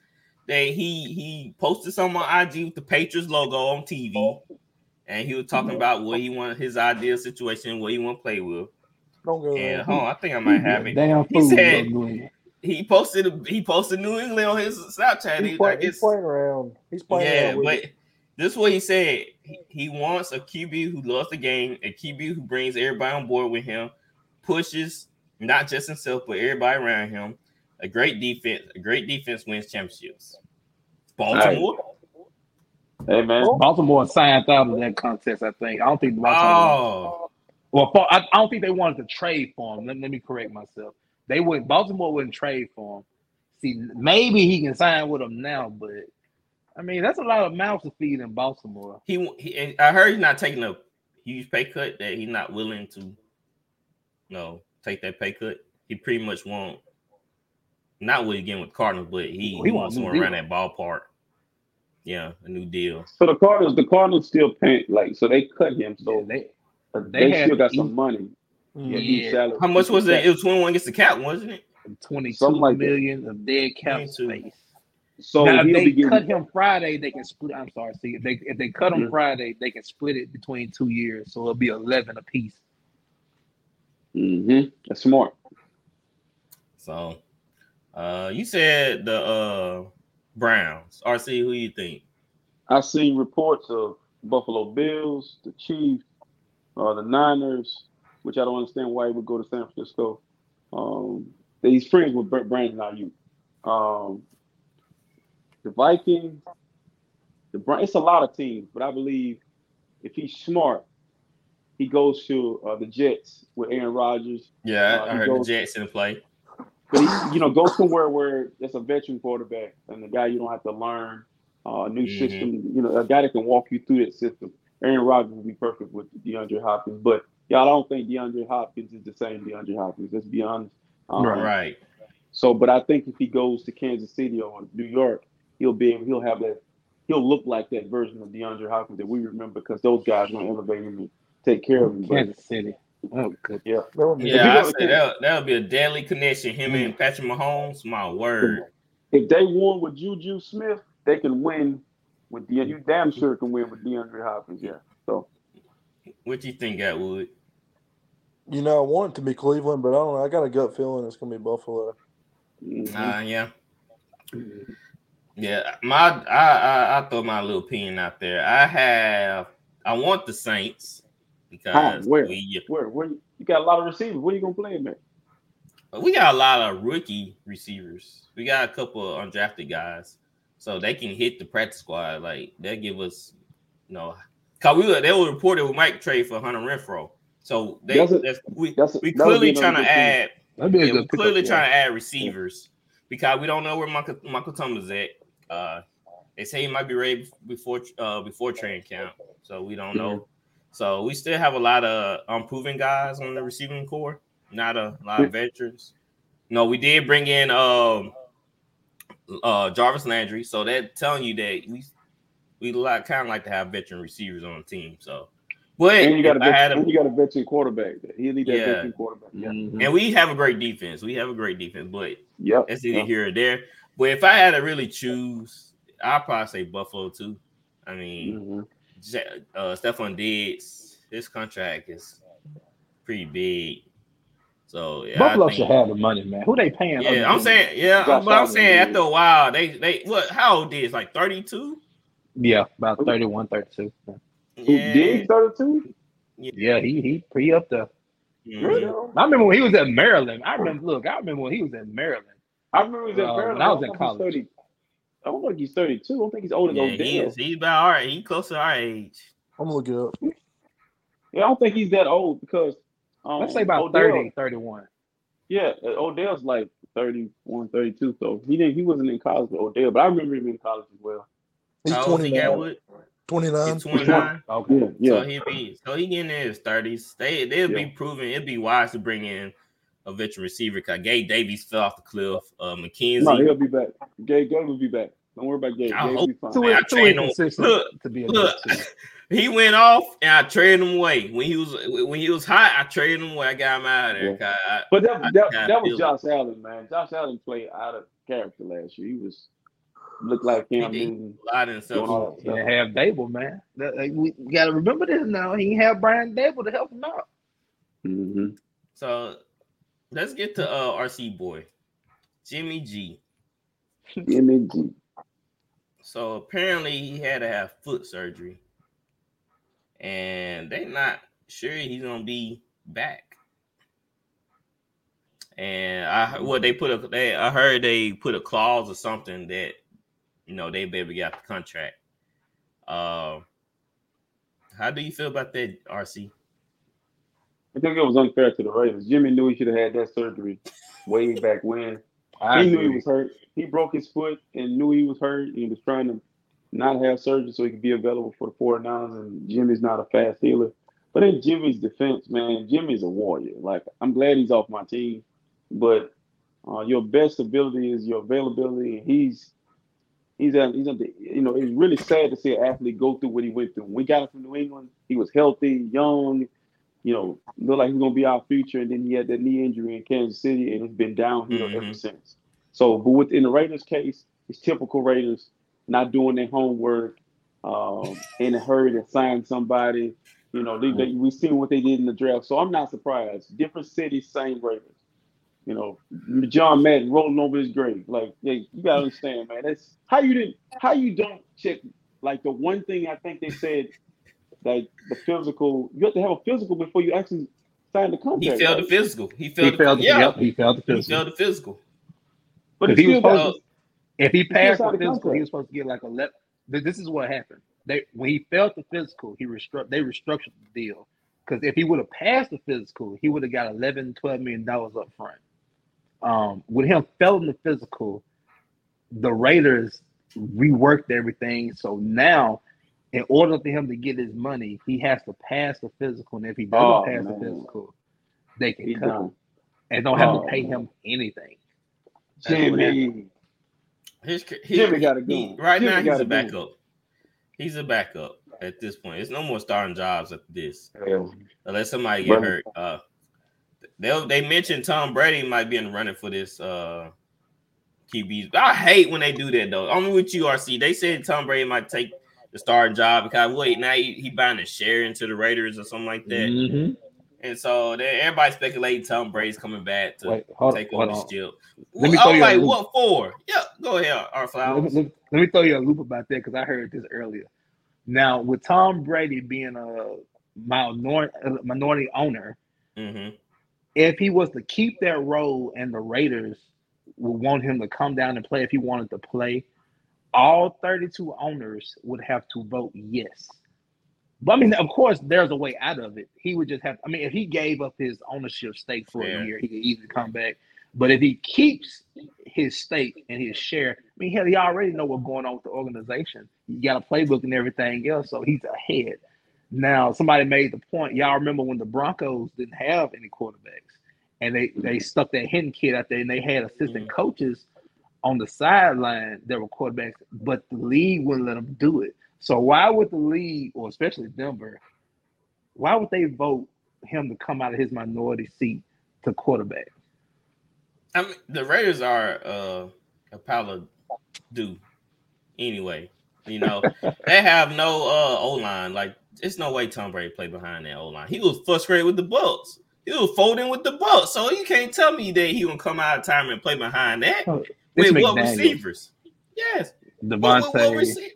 that he he posted some on IG with the Patriots logo on TV, and he was talking about what he wanted his ideal situation, what he want to play with. Don't go and hold on, I think I might have it. Damn he said he posted he posted New England on his Snapchat. He's, play, he's playing around. He's playing yeah, around. but this is what he said. He, he wants a QB who loves the game, a QB who brings everybody on board with him, pushes not just himself but everybody around him a great defense. A great defense wins championships. Baltimore. Hey man, Baltimore signed out of that contest. I think. I don't think. Baltimore oh. Well, I, don't think they wanted to trade for him. Let, let me correct myself. They would. Baltimore wouldn't trade for him. See, maybe he can sign with them now, but I mean that's a lot of mouths to feed in Baltimore. He, he I heard he's not taking a huge pay cut. That he's not willing to, you know, take that pay cut. He pretty much won't not what again with Cardinals, but he, he wants someone around that ballpark. Yeah, a new deal. So the Cardinals, the Cardinals still paying like so they cut him. So yeah, they they, they still got some money. Yeah. yeah. How much was it? It was 21 against the cap, wasn't it? 22 like million that. of dead cap space. So now, if they getting... cut him Friday, they can split. I'm sorry, see if they if they cut him mm-hmm. Friday, they can split it between two years, so it'll be 11 apiece. Mm-hmm. That's smart. So uh, you said the uh Browns. RC, who you think? I've seen reports of Buffalo Bills, the Chiefs, uh, the Niners, which I don't understand why he would go to San Francisco. Um, he's friends with Brandon Aiyuk. Um, the Vikings, the it's a lot of teams, but I believe if he's smart, he goes to uh, the Jets with Aaron Rodgers. Yeah, uh, I heard goes, the Jets in play. But he, you know, go somewhere where it's a veteran quarterback and the guy you don't have to learn uh, a new mm-hmm. system. You know, a guy that can walk you through that system. Aaron Rodgers would be perfect with DeAndre Hopkins, but y'all don't think DeAndre Hopkins is the same DeAndre Hopkins. Let's be honest. Um, right. So, but I think if he goes to Kansas City or New York, he'll be able. He'll have that. He'll look like that version of DeAndre Hopkins that we remember because those guys are going to elevate him and take care of him. Kansas but, City. Oh, good. Yeah, yeah. I said that that would be a deadly connection. Him mm. and Patrick Mahomes. My word. If they won with Juju Smith, they can win with the. You damn sure can win with DeAndre Hopkins. Yeah. So, what do you think, Atwood? You know, I want it to be Cleveland, but I don't know. I got a gut feeling it's going to be Buffalo. Mm-hmm. Uh, yeah. Yeah, my I, I I throw my little opinion out there. I have I want the Saints because where we, where where you got a lot of receivers. Where are you gonna play man? We got a lot of rookie receivers. We got a couple of undrafted guys, so they can hit the practice squad. Like they give us, you know, cause we they were reported we might trade for Hunter Renfrow. So they that's a, that's, we that's a, we clearly trying to add. Yeah, we're clearly up, trying yeah. to add receivers because we don't know where Michael Michael Thomas is at. Uh, they say he might be ready before uh, before training camp, so we don't know. So we still have a lot of unproven guys on the receiving core, not a lot of veterans. No, we did bring in um, uh, Jarvis Landry, so that telling you that we we like kind of like to have veteran receivers on the team. So, but and you got a, veteran, a, you got a veteran quarterback. He need that yeah. veteran quarterback. Yeah. Mm-hmm. And we have a great defense. We have a great defense, but yeah, that's either yep. here or there. But if I had to really choose, I'd probably say Buffalo too. I mean, mm-hmm. Uh, Stefon Diggs, his contract is pretty big. So yeah, Buffalo think, should have the money, man. Who they paying? Yeah, I'm saying, yeah, but I'm saying after a while, they they what? How old is like 32? Yeah, about 31, 32. Yeah. Yeah. Diggs 32? Yeah, he he pre up the. Mm-hmm. I remember when he was at Maryland. I remember. Look, I remember when he was at Maryland. I remember he was at Maryland. I was in college. 30, I don't think he's 32. I don't think he's older yeah, than he is. He's about all right. He's close to our age. I'm gonna look it up. Yeah, I don't think he's that old because um, let's say about Odell, 30, 31. Yeah, uh, Odell's like 31, 32. So he didn't he wasn't in college with Odell, but I remember him in college as well. He's How 29. 29. 29. Okay. Yeah, yeah. So he be so he getting in his 30s. They they'll yeah. be proving it'd be wise to bring in a veteran receiver because Gabe Davis fell off the cliff. Uh, McKenzie. No, he'll be back. Gabe, Gabe will be back. Don't worry about Gabe. I Gabe hope, be fine. Man, I trained him. Look, to be a look, he went off and I traded him away. When he was when he was hot, I traded him away. I got him out of there. Yeah. I, but that, that, I, that was Josh it. Allen, man. Josh Allen played out of character last year. He was looked like him. He a lot of himself. Yeah, have Daboll, man. we got to remember this now. He have Brian Daboll to help him out. Mm-hmm. So let's get to uh RC boy, Jimmy G. Jimmy G. So apparently he had to have foot surgery, and they're not sure he's gonna be back. And I what they put a they I heard they put a clause or something that you know they baby got the contract. Uh, how do you feel about that, RC? I think it was unfair to the Ravens. Jimmy knew he should have had that surgery way back when. I he agree. knew he was hurt. He broke his foot and knew he was hurt. He was trying to not have surgery so he could be available for the 49ers. And Jimmy's not a fast healer. But in Jimmy's defense, man, Jimmy's a warrior. Like, I'm glad he's off my team. But uh, your best ability is your availability. And he's he's at he's at the you know, it's really sad to see an athlete go through what he went through. When we got him from New England, he was healthy, young, you know, looked like he's gonna be our future, and then he had that knee injury in Kansas City, and it's been downhill mm-hmm. ever since. So, but within the Raiders' case, it's typical Raiders not doing their homework, um, in a hurry to sign somebody. You know, they, they, we seen what they did in the draft, so I'm not surprised. Different cities, same Raiders. You know, John Madden rolling over his grave. Like, yeah, you gotta understand, man. That's how you didn't, how you don't check. Like the one thing I think they said like the physical. You have to have a physical before you actually sign the contract. He failed right? the physical. He failed. He failed. The, yeah. Yep, he failed the physical. He failed the physical. But if he was supposed, to, if he passed the physical, contract. he was supposed to get like a let. This is what happened. They when he failed the physical, he restructured. They restructured the deal because if he would have passed the physical, he would have got 11, 12 million dollars up front. Um, with him failing the physical, the Raiders reworked everything. So now in order for him to get his money, he has to pass the physical. And if he doesn't oh, pass man. the physical, they can he cut done. and don't have oh, to pay him anything. Jimmy. His, his, Jimmy got to go. Right Jimmy now, he's a backup. He's a backup. at this point. It's no more starting jobs at this. Yeah. Unless somebody get hurt. Uh they they mentioned Tom Brady might be in the running for this uh QBs. I hate when they do that though. I'm with you, RC. They said Tom Brady might take the starting job because wait, now he, he buying a share into the Raiders or something like that. Mm-hmm. And so then everybody speculating Tom Brady's coming back to Wait, hold, take over the shield. Let me I'm like, what for? Yeah, go ahead, Art Flowers. Let, let, let me throw you a loop about that because I heard this earlier. Now, with Tom Brady being a minority, minority owner, mm-hmm. if he was to keep that role and the Raiders would want him to come down and play if he wanted to play, all 32 owners would have to vote yes. But I mean, of course, there's a way out of it. He would just have. I mean, if he gave up his ownership stake for a year, he could easily come back. But if he keeps his stake and his share, I mean, hell, he already know what's going on with the organization. You got a playbook and everything else, so he's ahead. Now, somebody made the point. Y'all remember when the Broncos didn't have any quarterbacks, and they they stuck that hidden kid out there, and they had assistant mm-hmm. coaches on the sideline that were quarterbacks, but the league wouldn't let them do it. So why would the league, or especially Denver, why would they vote him to come out of his minority seat to quarterback? I mean, the Raiders are uh, a pile of do anyway. You know, they have no uh, O line. Like, there's no way Tom Brady played behind that O line. He was frustrated with the Bucs. He was folding with the Bucs. So you can't tell me that he gonna come out of time and play behind that. Oh, with what receivers? Yes. Davante.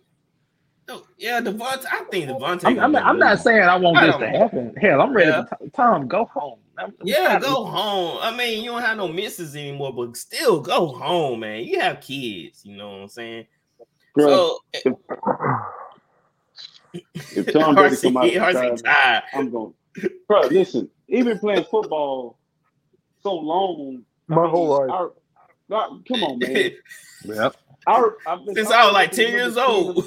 Oh, yeah, Davante. I think Davante. I'm, I'm, I'm not saying I want I this to happen. Hell, I'm ready. Yeah. To, Tom, go home. I'm, yeah, go home. I mean, you don't have no misses anymore, but still go home, man. You have kids. You know what I'm saying? Bro, so, if, eh, if Tom Brady come out, tired, I'm going. Bro, listen. Even playing football so long, my I mean, whole life. Our, our, come on, man. yep. Our, Since I was like ten years old.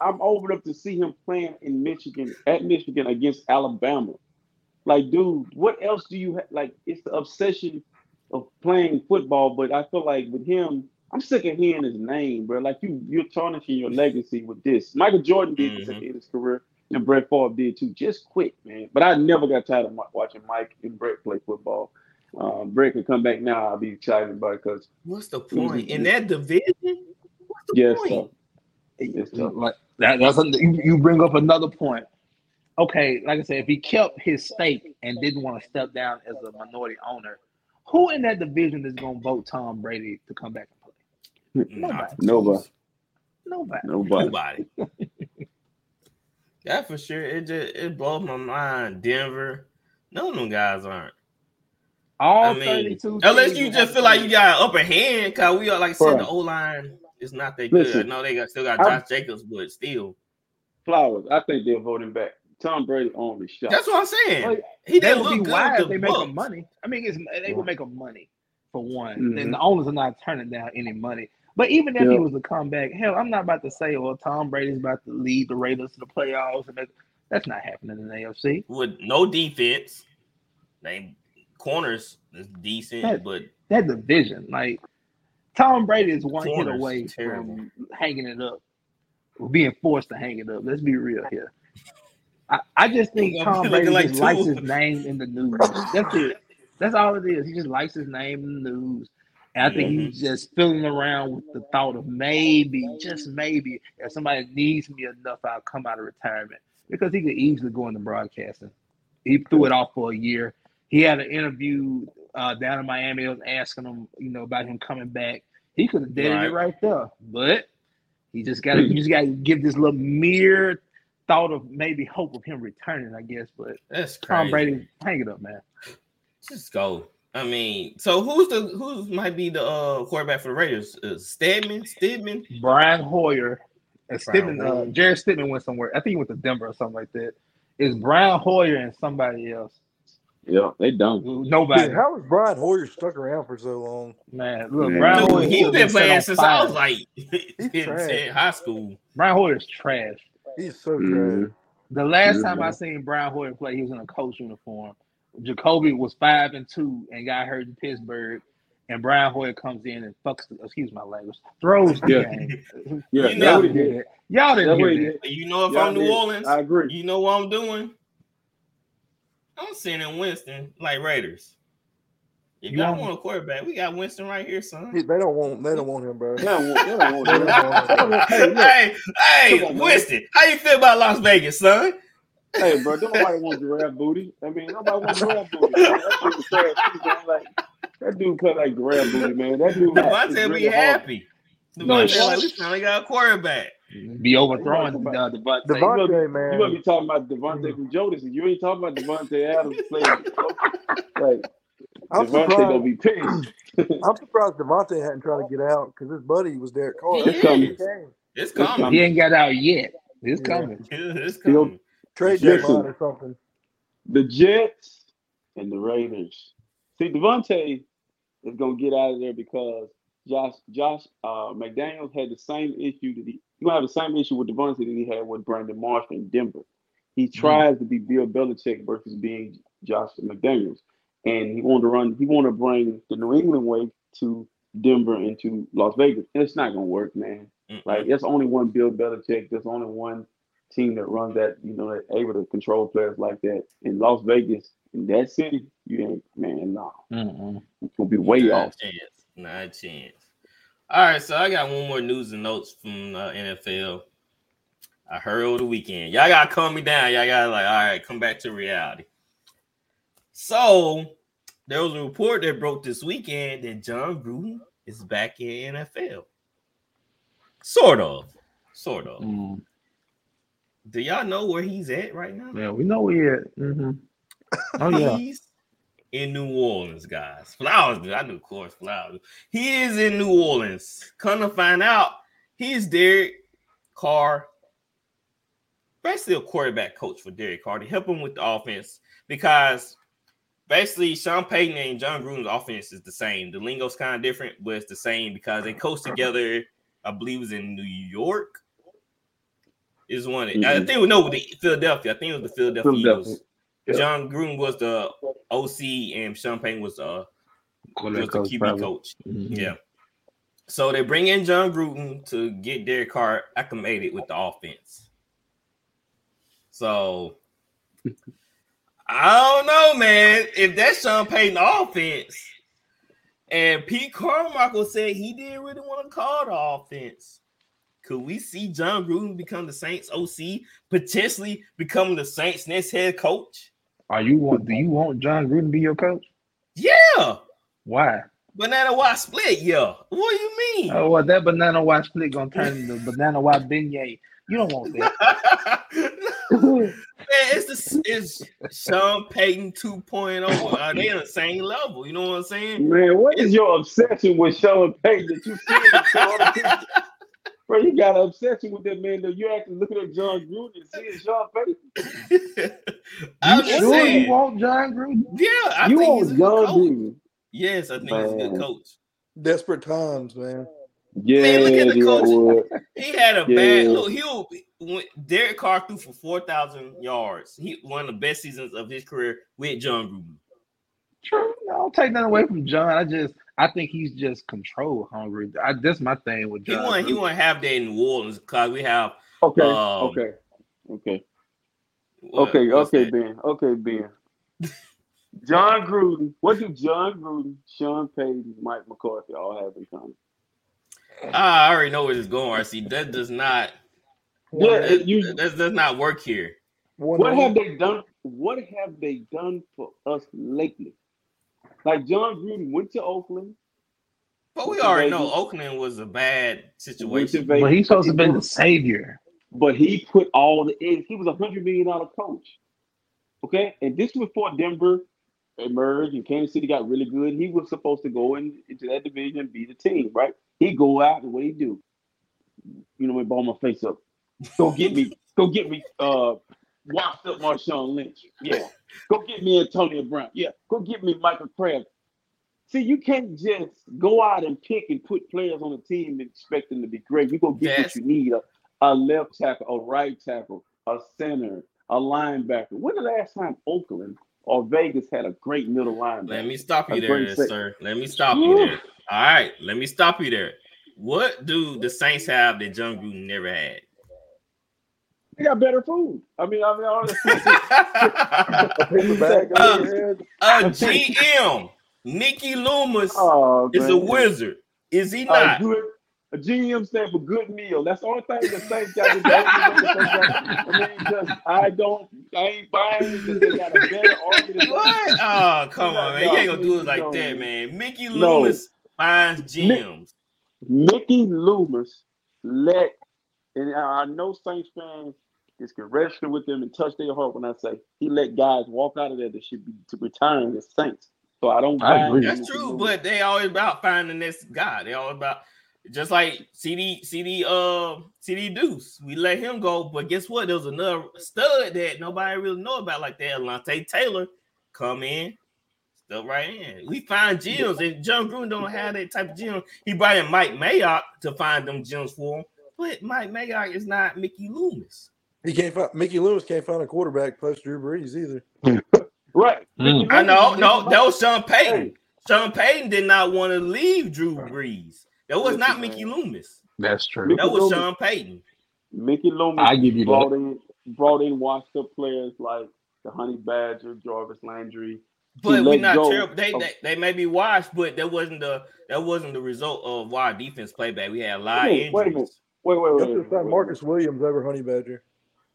I'm old enough to see him playing in Michigan at Michigan against Alabama. Like, dude, what else do you have? Like, it's the obsession of playing football, but I feel like with him, I'm sick of hearing his name, bro. Like you, you're tarnishing your legacy with this. Michael Jordan did mm-hmm. this in his career, and Brett Favre did too. Just quit, man. But I never got tired of watching Mike and Brett play football. Um, Brett can come back now. I'll be excited about it because what's the point in that division? What's the yes, point? Yes, like that, that's a, you, you bring up another point. Okay, like I said, if he kept his stake and didn't want to step down as a minority owner, who in that division is going to vote Tom Brady to come back and play? Nobody. Nobody. Nobody. Nobody. Nobody. yeah, for sure. It just it blows my mind. Denver, none of them guys aren't. All I mean, unless you just feel like you got an upper hand, cause we are like saying the O line it's not that Listen, good. No, they got still got Josh I, Jacobs, but still. Flowers, I think they're voting back. Tom Brady only shot. That's what I'm saying. Like, he didn't look good. Wise. They make them money. I mean, it's, they will make them money for one. Mm-hmm. And the owners are not turning down any money. But even if yeah. he was to come back, hell, I'm not about to say, well, Tom Brady's about to lead the Raiders to the playoffs. And that's not happening in the AFC. With no defense, they corners is decent, that, but that division, like Tom Brady is one hit away from hanging it up, being forced to hang it up. Let's be real here. I, I just think Tom Brady like just likes his name in the news. That's it. That's all it is. He just likes his name in the news. And I think mm-hmm. he's just filling around with the thought of maybe, just maybe, if somebody needs me enough, I'll come out of retirement. Because he could easily go into broadcasting. He threw it off for a year. He had an interview uh, down in Miami. I was asking him, you know, about him coming back. He could have did right. it right there, but he just got to you just got to give this little mere thought of maybe hope of him returning, I guess. But that's crazy. Tom Brady, hang it up, man. Just go. I mean, so who's the who might be the uh, quarterback for the Raiders? Uh, Stidham, Stidham, Brian Hoyer, and Stidham. Uh, Jarrett Stidham went somewhere. I think he went to Denver or something like that. Is Brian Hoyer and somebody else? Yeah, they don't. Nobody. Dude, how was Brian Hoyer stuck around for so long? Man, look, Man. Brian Hoyer. He's been playing since I was like in, high school. Brian Hoyer's trash. He's so mm. trash. The last mm-hmm. time I seen Brian Hoyer play, he was in a coach uniform. Jacoby was five and two and got hurt in Pittsburgh, and Brian Hoyer comes in and fucks. Excuse my language. Throws the Yeah. game. Yeah, You know- Y'all did. did it. Y'all didn't That's what he hear that. You know if Yeah, I'm New Orleans, I agree. you know what I'm doing? I'm sending Winston like Raiders. If You y'all want- want a quarterback, we got Winston right here, son. They don't want. They don't want him, bro. They don't want- they don't want They don't want him. Hey, hey, hey, Come on, man. Winston, how you feel about Las Vegas, son? Hey, bro, don't nobody want giraffe booty. I mean, nobody wants giraffe booty. Man. That dude was too. Like that dude cut like giraffe booty, man. That dude. is Davante be really hard. happy. No, like we finally got a quarterback. Be overthrowing uh, the butt. Devontae, You man. might be talking about Devontae from Jodeci. You ain't talking about Davante Adams playing. Like I'm Davante gonna surprised. be pissed. I'm surprised Davante hadn't tried to get out because his buddy was Derek Carr. He It's coming. It's coming. coming. He ain't got out yet. It's Yeah. coming. It's He'll- coming. Trade Listen. deadline or something. The Jets and the Raiders. See, Davante is gonna get out of there because Josh Josh uh, McDaniels had the same issue that he you gonna have the same issue with Davante that he had with Brandon Marsh in Denver. He tries to be Bill Belichick versus being Josh McDaniels, and he wanted to run. He wanted to bring the New England way to Denver and to Las Vegas. And it's not gonna work, man. Mm-mm. Like there's only one Bill Belichick. There's only one team that runs that, you know, that able to control players like that. In Las Vegas, in that city, you ain't man, no. Mm-mm. It's gonna be way off. A chance. Not a chance. All right, so I got one more news and notes from uh, NFL. I heard over the weekend. Y'all gotta calm me down. Y'all gotta like, all right, come back to reality. So there was a report that broke this weekend that Jon Gruden is back in NFL. Sort of, sort of. Mm. Do y'all know where he's at right now? Yeah, we know where he at. Mm-hmm. Oh yeah. He's in New Orleans, guys. Flowers, dude. I knew, of course, Flowers. He is in New Orleans. Come to find out, he's Derek Carr, basically a quarterback coach for Derek Carr to help him with the offense because basically Sean Payton and Jon Gruden's offense is the same. The lingo's kind of different, but it's the same because they coached together. I believe it was in New York. Is one. I Mhm. think no, with the Philadelphia. I think it was the Philadelphia, Philadelphia. Eagles. Yeah. Jon Gruden was the OC and Sean Payton was uh was the QB probably. coach. Mhm. Yeah. So they bring in Jon Gruden to get Derek Carr acclimated with the offense. So I don't know, man. If that's Sean Payton offense, and Pete Carmichael said he didn't really want to call the offense. Could we see Jon Gruden become the Saints OC, potentially becoming the Saints next head coach? Are you want? Do you want Jon Gruden to be your coach? Yeah. Why? Banana White split, yeah. What do you mean? Oh, well, that banana white split gonna turn into banana white beignet. You don't want that. Man, it's the it's Sean Payton 2.0. Are uh, they on the same level? You know what I'm saying? Man, what is your obsession with Sean Payton that you see in all the pictures? Bro, you got an obsession with that man Though you actually looking at Jon Gruden and seeing Sean Payton. I'm You sure saying. you want Jon Gruden? Yeah, I you think want he's a John good coach. Gruden. Yes, I think he's a good coach. Desperate times, man. Yeah, Man, look at the coach. would. He had a Yeah. bad look. He'll when Derek Carr threw for four thousand yards. He one of the best seasons of his career with Jon Gruden. True. I don't take nothing away from John. I just I think he's just control hungry. I, that's my thing with He John. want he Gruden. want to have that in New Orleans because we have Okay, Um, okay, okay, what- okay, okay, that? Ben. Okay, Ben. Jon Gruden. What do Jon Gruden, Sean Payton, Mike McCarthy all have in common? Ah, I already know where this is going, RC. That does not Yeah, that, you. that does not work here. What have they done? What have they done for us lately? Like Jon Gruden went to Oakland. But we Went to already know Oakland was a bad situation. Vegas. But he's supposed to be the savior. But he put all the eggs. He was a hundred million dollar coach. Okay, and this was before Denver emerged and Kansas City got really good. He was supposed to go in, into that division and be the team, right? He go out and what he do? You know, me ball my face up. Go get me. go get me. Uh, washed up Marshawn Lynch. Yeah. Go get me Antonio Brown. Yeah. Go get me Michael Kraft. See, you can't just go out and pick and put players on the team and expect them to be great. You go get Yes. what you need: a, a left tackle, a right tackle, a center, a linebacker. When the last time Oakland or Vegas had a great middle line. Let me stop you there, sir. Let me stop you there. All right, let me stop you there. What do the Saints have that Jon Gruden never had? They got better food. I mean, I mean, honestly, uh, a GM, Mickey Loomis, oh, is a wizard. Is he not? Uh, good, a GM stand for good meal. That's the only thing the Saints got. I mean, just I don't, I ain't buying because they got a better organization. What? Oh, come on, man! You ain't gonna do it like that, man. Mickey Loomis no. finds GMs. Mickey Loomis let, and I know Saints fans just can register with them and touch their heart when I say he let guys walk out of there that should be to retiring as Saints. So I don't. I agree. That's true, but they always about finding this guy. They always about just like CD CD uh CD Deuce. We let him go, but guess what? There was another stud that nobody really know about like that. Alontae Taylor come in, stuff right in. We find gems, and Jon Gruden don't have that type of gem. He brought in Mike Mayock to find them gems for him, but Mike Mayock is not Mickey Loomis. He can't find Mickey Loomis can't find a quarterback plus Drew Brees either. right. Mm. I know. No, that was Sean Payton. Hey. Sean Payton did not want to leave Drew Brees. That was not Mickey Loomis. That's true. That was Sean Payton. Mickey Loomis I give you brought that. in brought in washed up players like the Honey Badger, Jarvis Landry. But we're not terrible. They, they they may be washed, but that wasn't the that wasn't the result of why defense played back. We had a lot wait, of injuries. Wait Wait, wait, wait. wait, Marcus Williams ever Honey Badger.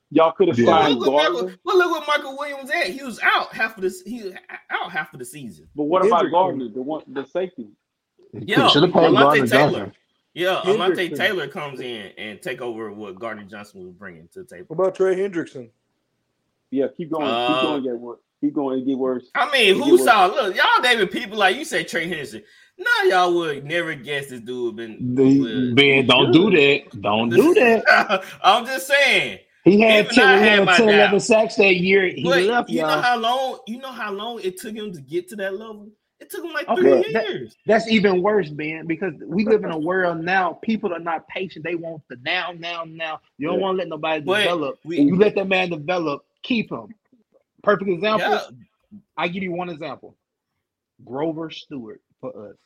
Y'all could have yeah. signed look Gardner. Well, look what Michael Williams at. He was out half of the he out half of the season. But what about Gardner, the one the safety? Yeah, Alontae Taylor. Yeah, Alontae Taylor comes in and take over what Gardner Johnson was bringing to the table. What about Trey Hendrickson? Yeah, keep going. Uh, keep going. Get worse. Keep going. Get worse. I mean, who saw? Look, y'all, David. People like you say, Trey Hendrickson. No, y'all would never guess this dude been. The, man, don't do that. Don't do that. I'm just saying. He had 10, he had 10 11 sacks that year. He but left, you y'all. know how long you know how long it took him to get to that level? It took him like three okay, years. That's even worse, Ben, because we live in a world now. People are not patient. They want the now, now, now. You don't yeah. want to let nobody but develop. We, you let that man develop, keep him. Perfect example. Yeah. I give you one example. Grover Stewart for us.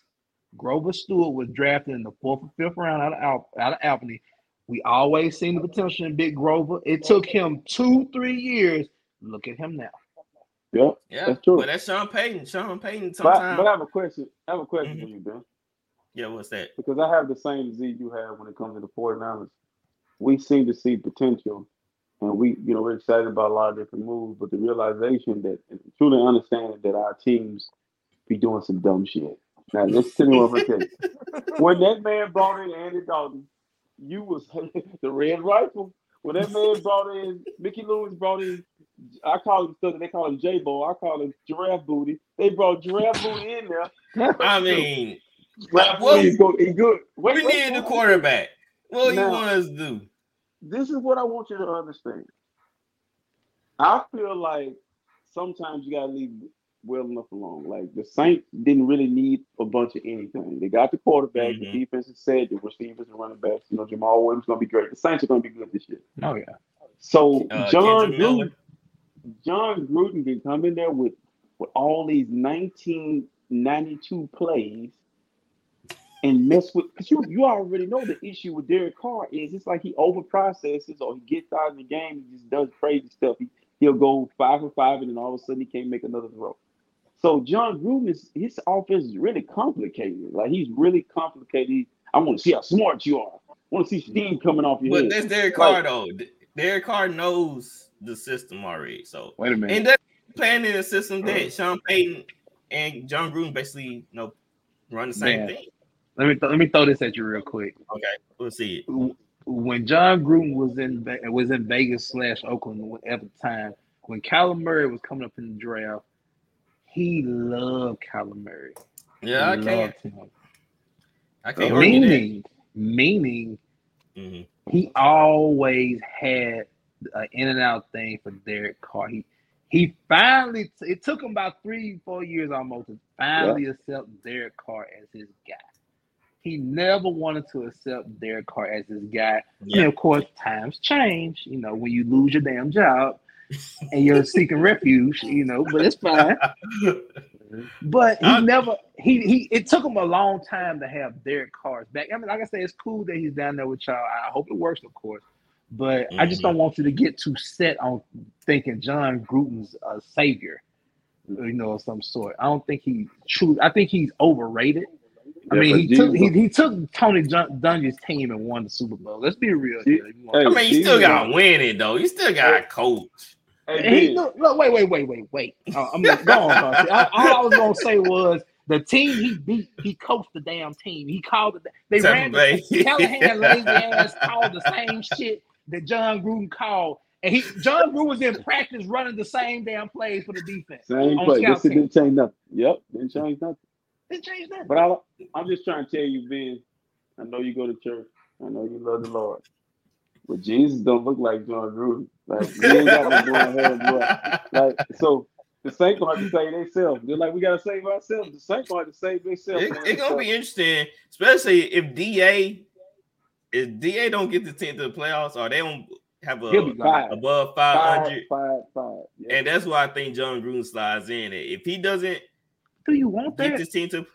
Grover Stewart was drafted in the fourth or fifth round out of Al- out of Albany. We always seen the potential in Big Grover. It took him two, three years. Look at him now. Yeah, yeah, that's true. But that's Sean Payton. Sean Payton. Sometimes. But, but I have a question. I have a question mm-hmm. for you, Ben. Yeah, what's that? Because I have the same disease you have when it comes to the 49ers. We seem to see potential, and we, you know, we're excited about a lot of different moves. But the realization that, truly understanding that our teams be doing some dumb shit. Now, let's tell you what I'm. When that man brought in Andy Dalton, you was the red rifle. When that man brought in Mickey Loomis brought in I call him something they call him J Bo. I call him giraffe booty. They brought giraffe booty in there. I mean, giraffe well, booty go, he good. Wait, we wait, need the quarterback. What now, you want us to do? This is what I want you to understand. I feel like sometimes you gotta leave well enough alone. Like the Saints didn't really need a bunch of anything. They got the quarterback, mm-hmm. the defense is set, the receivers and running backs. You know, Jamaal Williams gonna be great. The Saints are gonna be good this year. Oh yeah. So uh, Jon Gruden, Jon Gruden can come in there with with all these 1992 plays and mess with because you you already know the issue with Derek Carr is it's like he over processes or he gets out of the game, he just does crazy stuff. He he'll go five for five and then all of a sudden he can't make another throw. So Jon Gruden is his offense is really complicated. Like he's really complicated. I want to see how smart you are. I want to see steam coming off your but head. But that's Derek Carr like, though. Derek Carr knows the system already. So wait a minute. And that's playing in a system that Sean Payton and Jon Gruden basically you know run the same Man. thing. Let me th- let me throw this at you real quick. Okay, we'll see it. When Jon Gruden was in was in Vegas slash Oakland at the time, when Kyler Murray was coming up in the draft, he loved Kyler Murray. Yeah, he I can't. Him. I can't. Meaning, meaning, mm-hmm. he always had an in and out thing for Derek Carr. He he finally it took him about three four years almost to finally yeah. accept Derek Carr as his guy. He never wanted to accept Derek Carr as his guy. Yeah. And of course, times change. You know, when you lose your damn job, and you're seeking refuge, you know, but it's fine. But he uh, never he he it took him a long time to have Derek Carr's back. I mean, like I say, it's cool that he's down there with y'all. I hope it works, of course. But mm-hmm. I just don't mm-hmm. want you to get too set on thinking Jon Gruden's a savior, you know, of some sort. I don't think he true. I think he's overrated. I mean, he took he, he took Tony Dungy's team and won the Super Bowl. Let's be real. Hey, I mean, you still got to win it though. You still got to coach. Hey, he, look, look, wait, wait, wait, wait, wait. Uh, I'm gonna, go on. all, all I was gonna say was the team he beat, he coached the damn team. He called it. They Seven ran. The, Callahan lazy ass called the same shit that Jon Gruden called, and he Jon Gruden was in practice running the same damn plays for the defense. Same play. This didn't change nothing. Yep, didn't change nothing. Didn't change nothing. But I, I'm just trying to tell you, Ben. I know you go to church. I know you love the Lord. But Jesus don't look like Jon Gruden. Like he ain't got no blonde Like so, the Saints gonna have to save themselves. They're like we gotta save ourselves. The Saints gonna have to save themselves. It's it gonna be interesting, especially if Da if Da don't get the team to the playoffs or they don't have a above 500 five, five, five, yeah. and that's why I think Jon Gruden slides in. If he doesn't, do you want get that? this team to?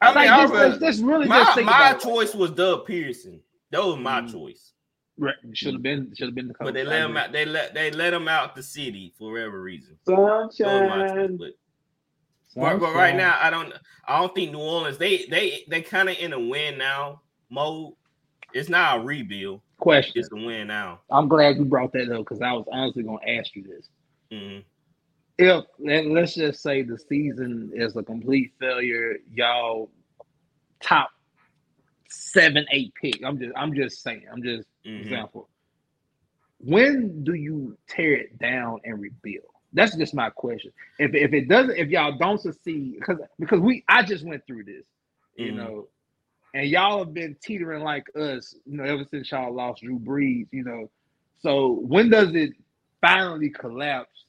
I mean, like, I this, really, this really my, my choice was Doug Pederson. That was my mm. choice. Right. Should have been should have been the coach. But they let him out. They let they let him out the city for whatever reason. Sunshine. But, but, but right now, I don't. I don't think New Orleans. They they they kind of in a win now mode. It's not a rebuild. Question. It's a win now. I'm glad you brought that up because I was honestly going to ask you this. Mm-hmm. If let's just say the season is a complete failure, y'all top seven, eight pick. I'm just I'm just saying. I'm just mm-hmm. example. When do you tear it down and rebuild? That's just my question. If if it doesn't, if y'all don't succeed, because because we I just went through this, you mm-hmm. know, and y'all have been teetering like us, you know, ever since y'all lost Drew Brees, you know. So when does it finally collapse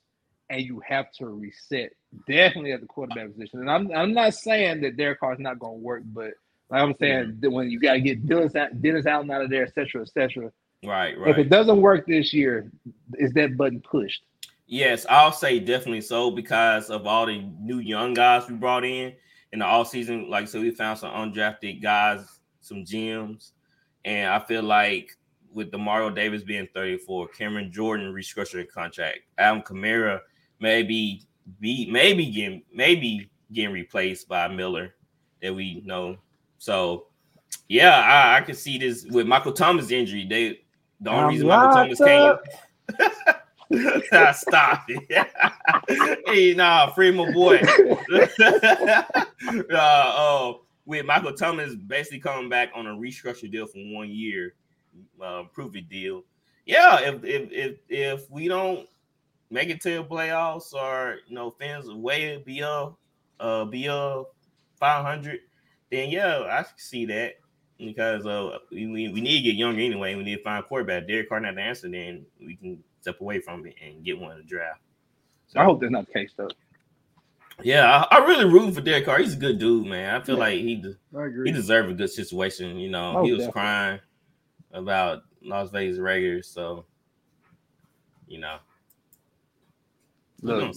and you have to reset? Definitely at the quarterback position. And I'm I'm not saying that Derek Carr's not going to work, but like I'm saying, yeah. when you got to get Dennis, Dennis Allen out of there, et cetera, et cetera. Right, right. If it doesn't work this year, is that button pushed? Yes, I'll say definitely so because of all the new young guys we brought in in the all season. Like so, we found some undrafted guys, some gems, and I feel like with Demario Davis being 34, Cameron Jordan restructuring contract, Alvin Kamara maybe be maybe getting maybe getting replaced by Miller that we know so yeah, I, I can see this with Michael Thomas injury. They the only I'm reason Michael Thomas came. Stop it. hey, nah, free my boy. uh, uh, with Michael Thomas basically coming back on a restructured deal for one year, uh, prove it deal. Yeah, if if if if we don't make it to the playoffs or you know fans way beyond uh beyond 500 then yeah, I see that because uh, we, we need to get younger anyway. We need to find a quarterback. Derek Carr not the answer, then we can step away from it and get one in the draft. So, I hope that's not the case though. Yeah, I, I really root for Derek Carr. He's a good dude, man. I feel yeah, like he de- he deserved a good situation. You know, oh, he was definitely. crying about Las Vegas Raiders, so you know. Look,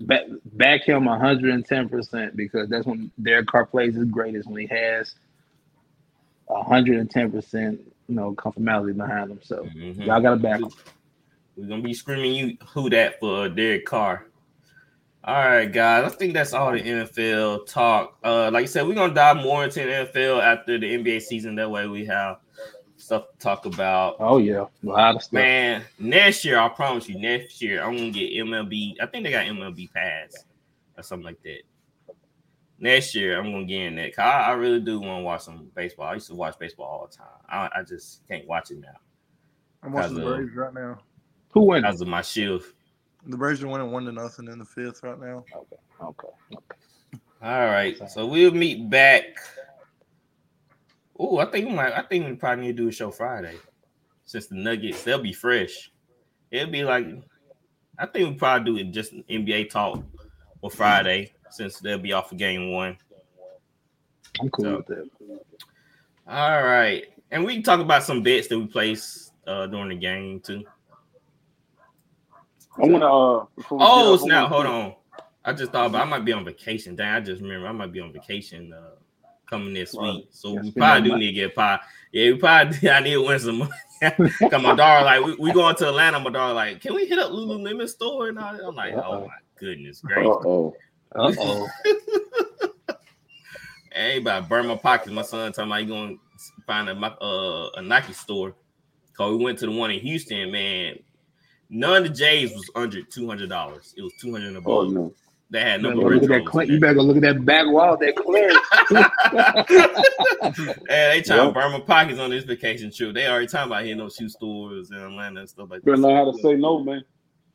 back, back him 110% because that's when Derek Carr plays his greatest when he has 110% you know conformality behind him. So mm-hmm. y'all got to back him. We're gonna be screaming you who that for Derek Carr. All right, guys. I think that's all the NFL talk. Uh, like I said, we're gonna dive more into the NFL after the NBA season. That way, we have stuff to talk about. Oh yeah, a lot of stuff. Man, next year I promise you, next year I'm gonna get MLB. I think they got MLB Pass or something like that. Next year I'm gonna get in that. I, I, really do want to watch some baseball. I used to watch baseball all the time. I, I just can't watch it now. I'm watching the Braves right now. Who wins? Because of my shield. The Braves are winning one to nothing in the fifth right now. Okay. Okay. okay. All right. So we'll meet back Oh, I think we might. I think we probably need to do a show Friday, since the Nuggets they'll be fresh. It'll be like, I think we probably do it just NBA talk on Friday since they'll be off of game one. I'm cool so, with that. All right, and we can talk about some bets that we placed uh, during the game too. I want to. Uh, oh, now hold on. I just thought about I might be on vacation. Dang, I just remember I might be on vacation uh, coming this week. So we probably do need to get pie. Yeah, we probably I need to win some money. Cause my daughter like we, we going to Atlanta. My daughter like, can we hit up Lululemon store and all that? I'm like, Uh-oh. oh my goodness, great. Oh. Uh oh. hey, about burn my pockets. My son talking about he going to find a uh, a Nike store. Cause we went to the one in Houston, man. None of the J's was under two hundred dollars. It was two hundred above. Oh no. They had no. Look at that you better go look at that back wall, that clear. hey, they trying yep. to burn my pockets on this vacation trip. They already talking about hitting those shoe stores in Atlanta and stuff like that. Better know how to say no, man.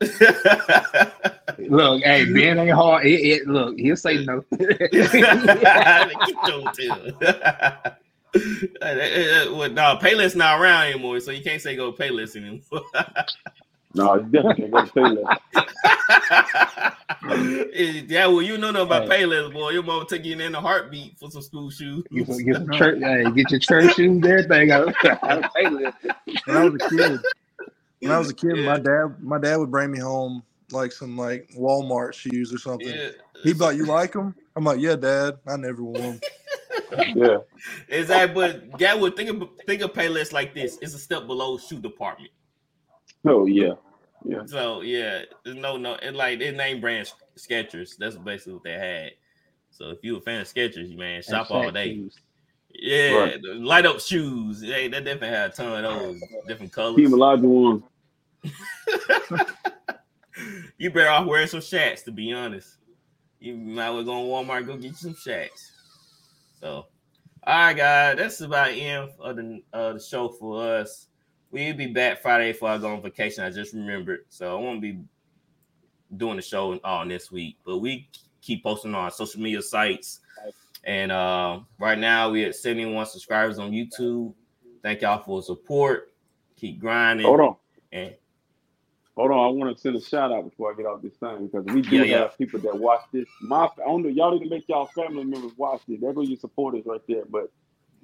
look, hey, Ben ain't hard. It, it, look, he'll say no. well, no, Payless not around anymore, so you can't say go Payless anymore. No, it's definitely go Payless. Eh, yeah, well, you know nothing about hey. Payless, boy. Your mom take you in a heartbeat for some school shoes. Get, get some church, hey, get your church shoes, everything out of Payless. When I was a kid, when I was a kid, yeah. my dad, my dad would bring me home like some like Walmart shoes or something. Yeah. He'd be like, "You like them?" I'm like, "Yeah, Dad. I never wore them." yeah, exactly. But Dad would think of think of Payless like this: it's a step below shoe department. Oh yeah, yeah. So yeah, there's no no. It like their name brand Skechers. That's basically what they had. So if you a fan of Skechers, you man, shop all day. Shoes. Yeah, right. light up shoes. Hey, they definitely had a ton of those different colors. Keep a lot of ones. you better off wearing some Shaqs, to be honest. You might well go to Walmart go get you some Shaqs. So, all right, guys, that's about end of the uh, the show for us. We'll be back Friday before I go on vacation. I just remembered, so I won't be doing the show all this week. But we keep posting on our social media sites. And uh, right now we at 71 subscribers on YouTube. Thank y'all for support. Keep grinding. Hold on. And hold on, I want to send a shout out before I get off this thing because we do yeah, have yeah. people that watch this. My I don't know, y'all need to make y'all family members watch this. There go your supporters right there. But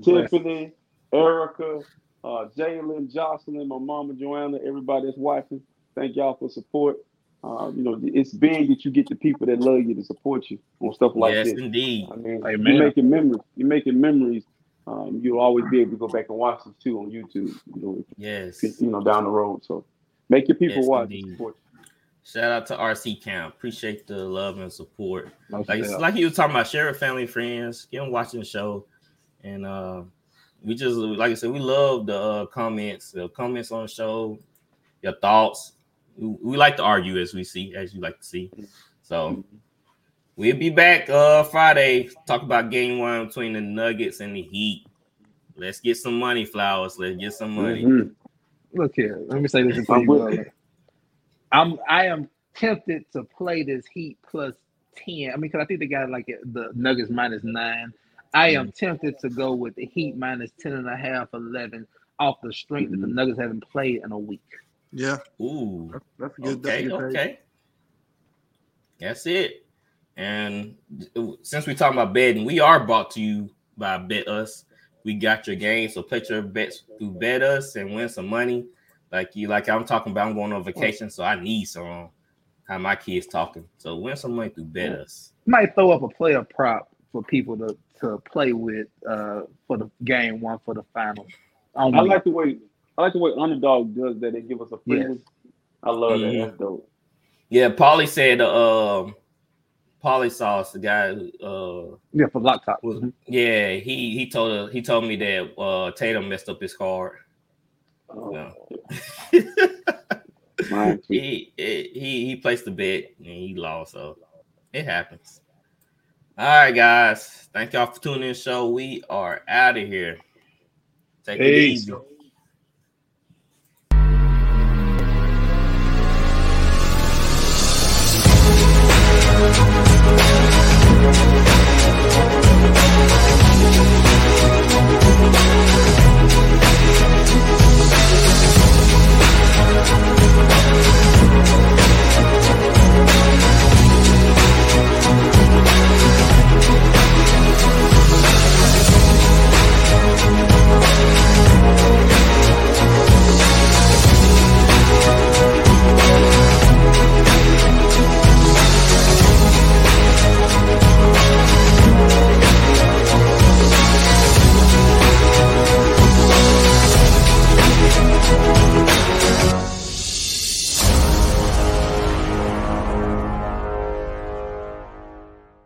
Tiffany, Erica, uh, Jalen, Jocelyn, my mama Joanna, everybody that's watching. Thank y'all for support. Uh, you know, it's big that you get the people that love you to support you on stuff like yes, this. Yes, indeed. I mean, Amen. you're making memories. You're making memories. Um, you'll always be able to go back and watch them too on YouTube. You know, yes. You know, down the road. So make your people yes, watch. Shout out to RC Camp. Appreciate the love and support. like, like you was talking about, share with family, friends, get them watching the show, and uh, we just like I said, we love the uh, comments, the comments on the show, your thoughts. We, we, like to argue as we see, as you like to see. So we'll be back uh Friday. Talk about game one between the Nuggets and the Heat. Let's get some money, flowers. Let's get some money. Mm-hmm. Look here, let me say this to you. I'm I am tempted to play this Heat plus ten. I mean, because I think they got like the Nuggets minus nine. I am tempted to go with the Heat minus 10 and a half, 11 off the strength mm-hmm. that the Nuggets haven't played in a week. Yeah. Ooh. That's, that's good. Okay. That's okay. That's it. And since we're talking about betting, we are brought to you by Bet Us. We got your game, so put your bets through Bet Us and win some money. Like you, like I'm talking about, I'm going on vacation, so I need some. How my kids talking, so win some money through Bet Us. Might throw up a player prop for people to to play with uh, for the game one for the final. I, I like the way I like the way underdog does that. They give us a feeling. Yes. I love mm-hmm. that. That's dope. Yeah, Polly said uh um Paulie Sauce, the guy uh yeah for Lock Top. Yeah, he he told uh, he told me that uh Tatum messed up his card. Oh. he, he he placed the bet and he lost, so it happens. All right, guys. Thank y'all for tuning in. Show we are out of here. Take it easy.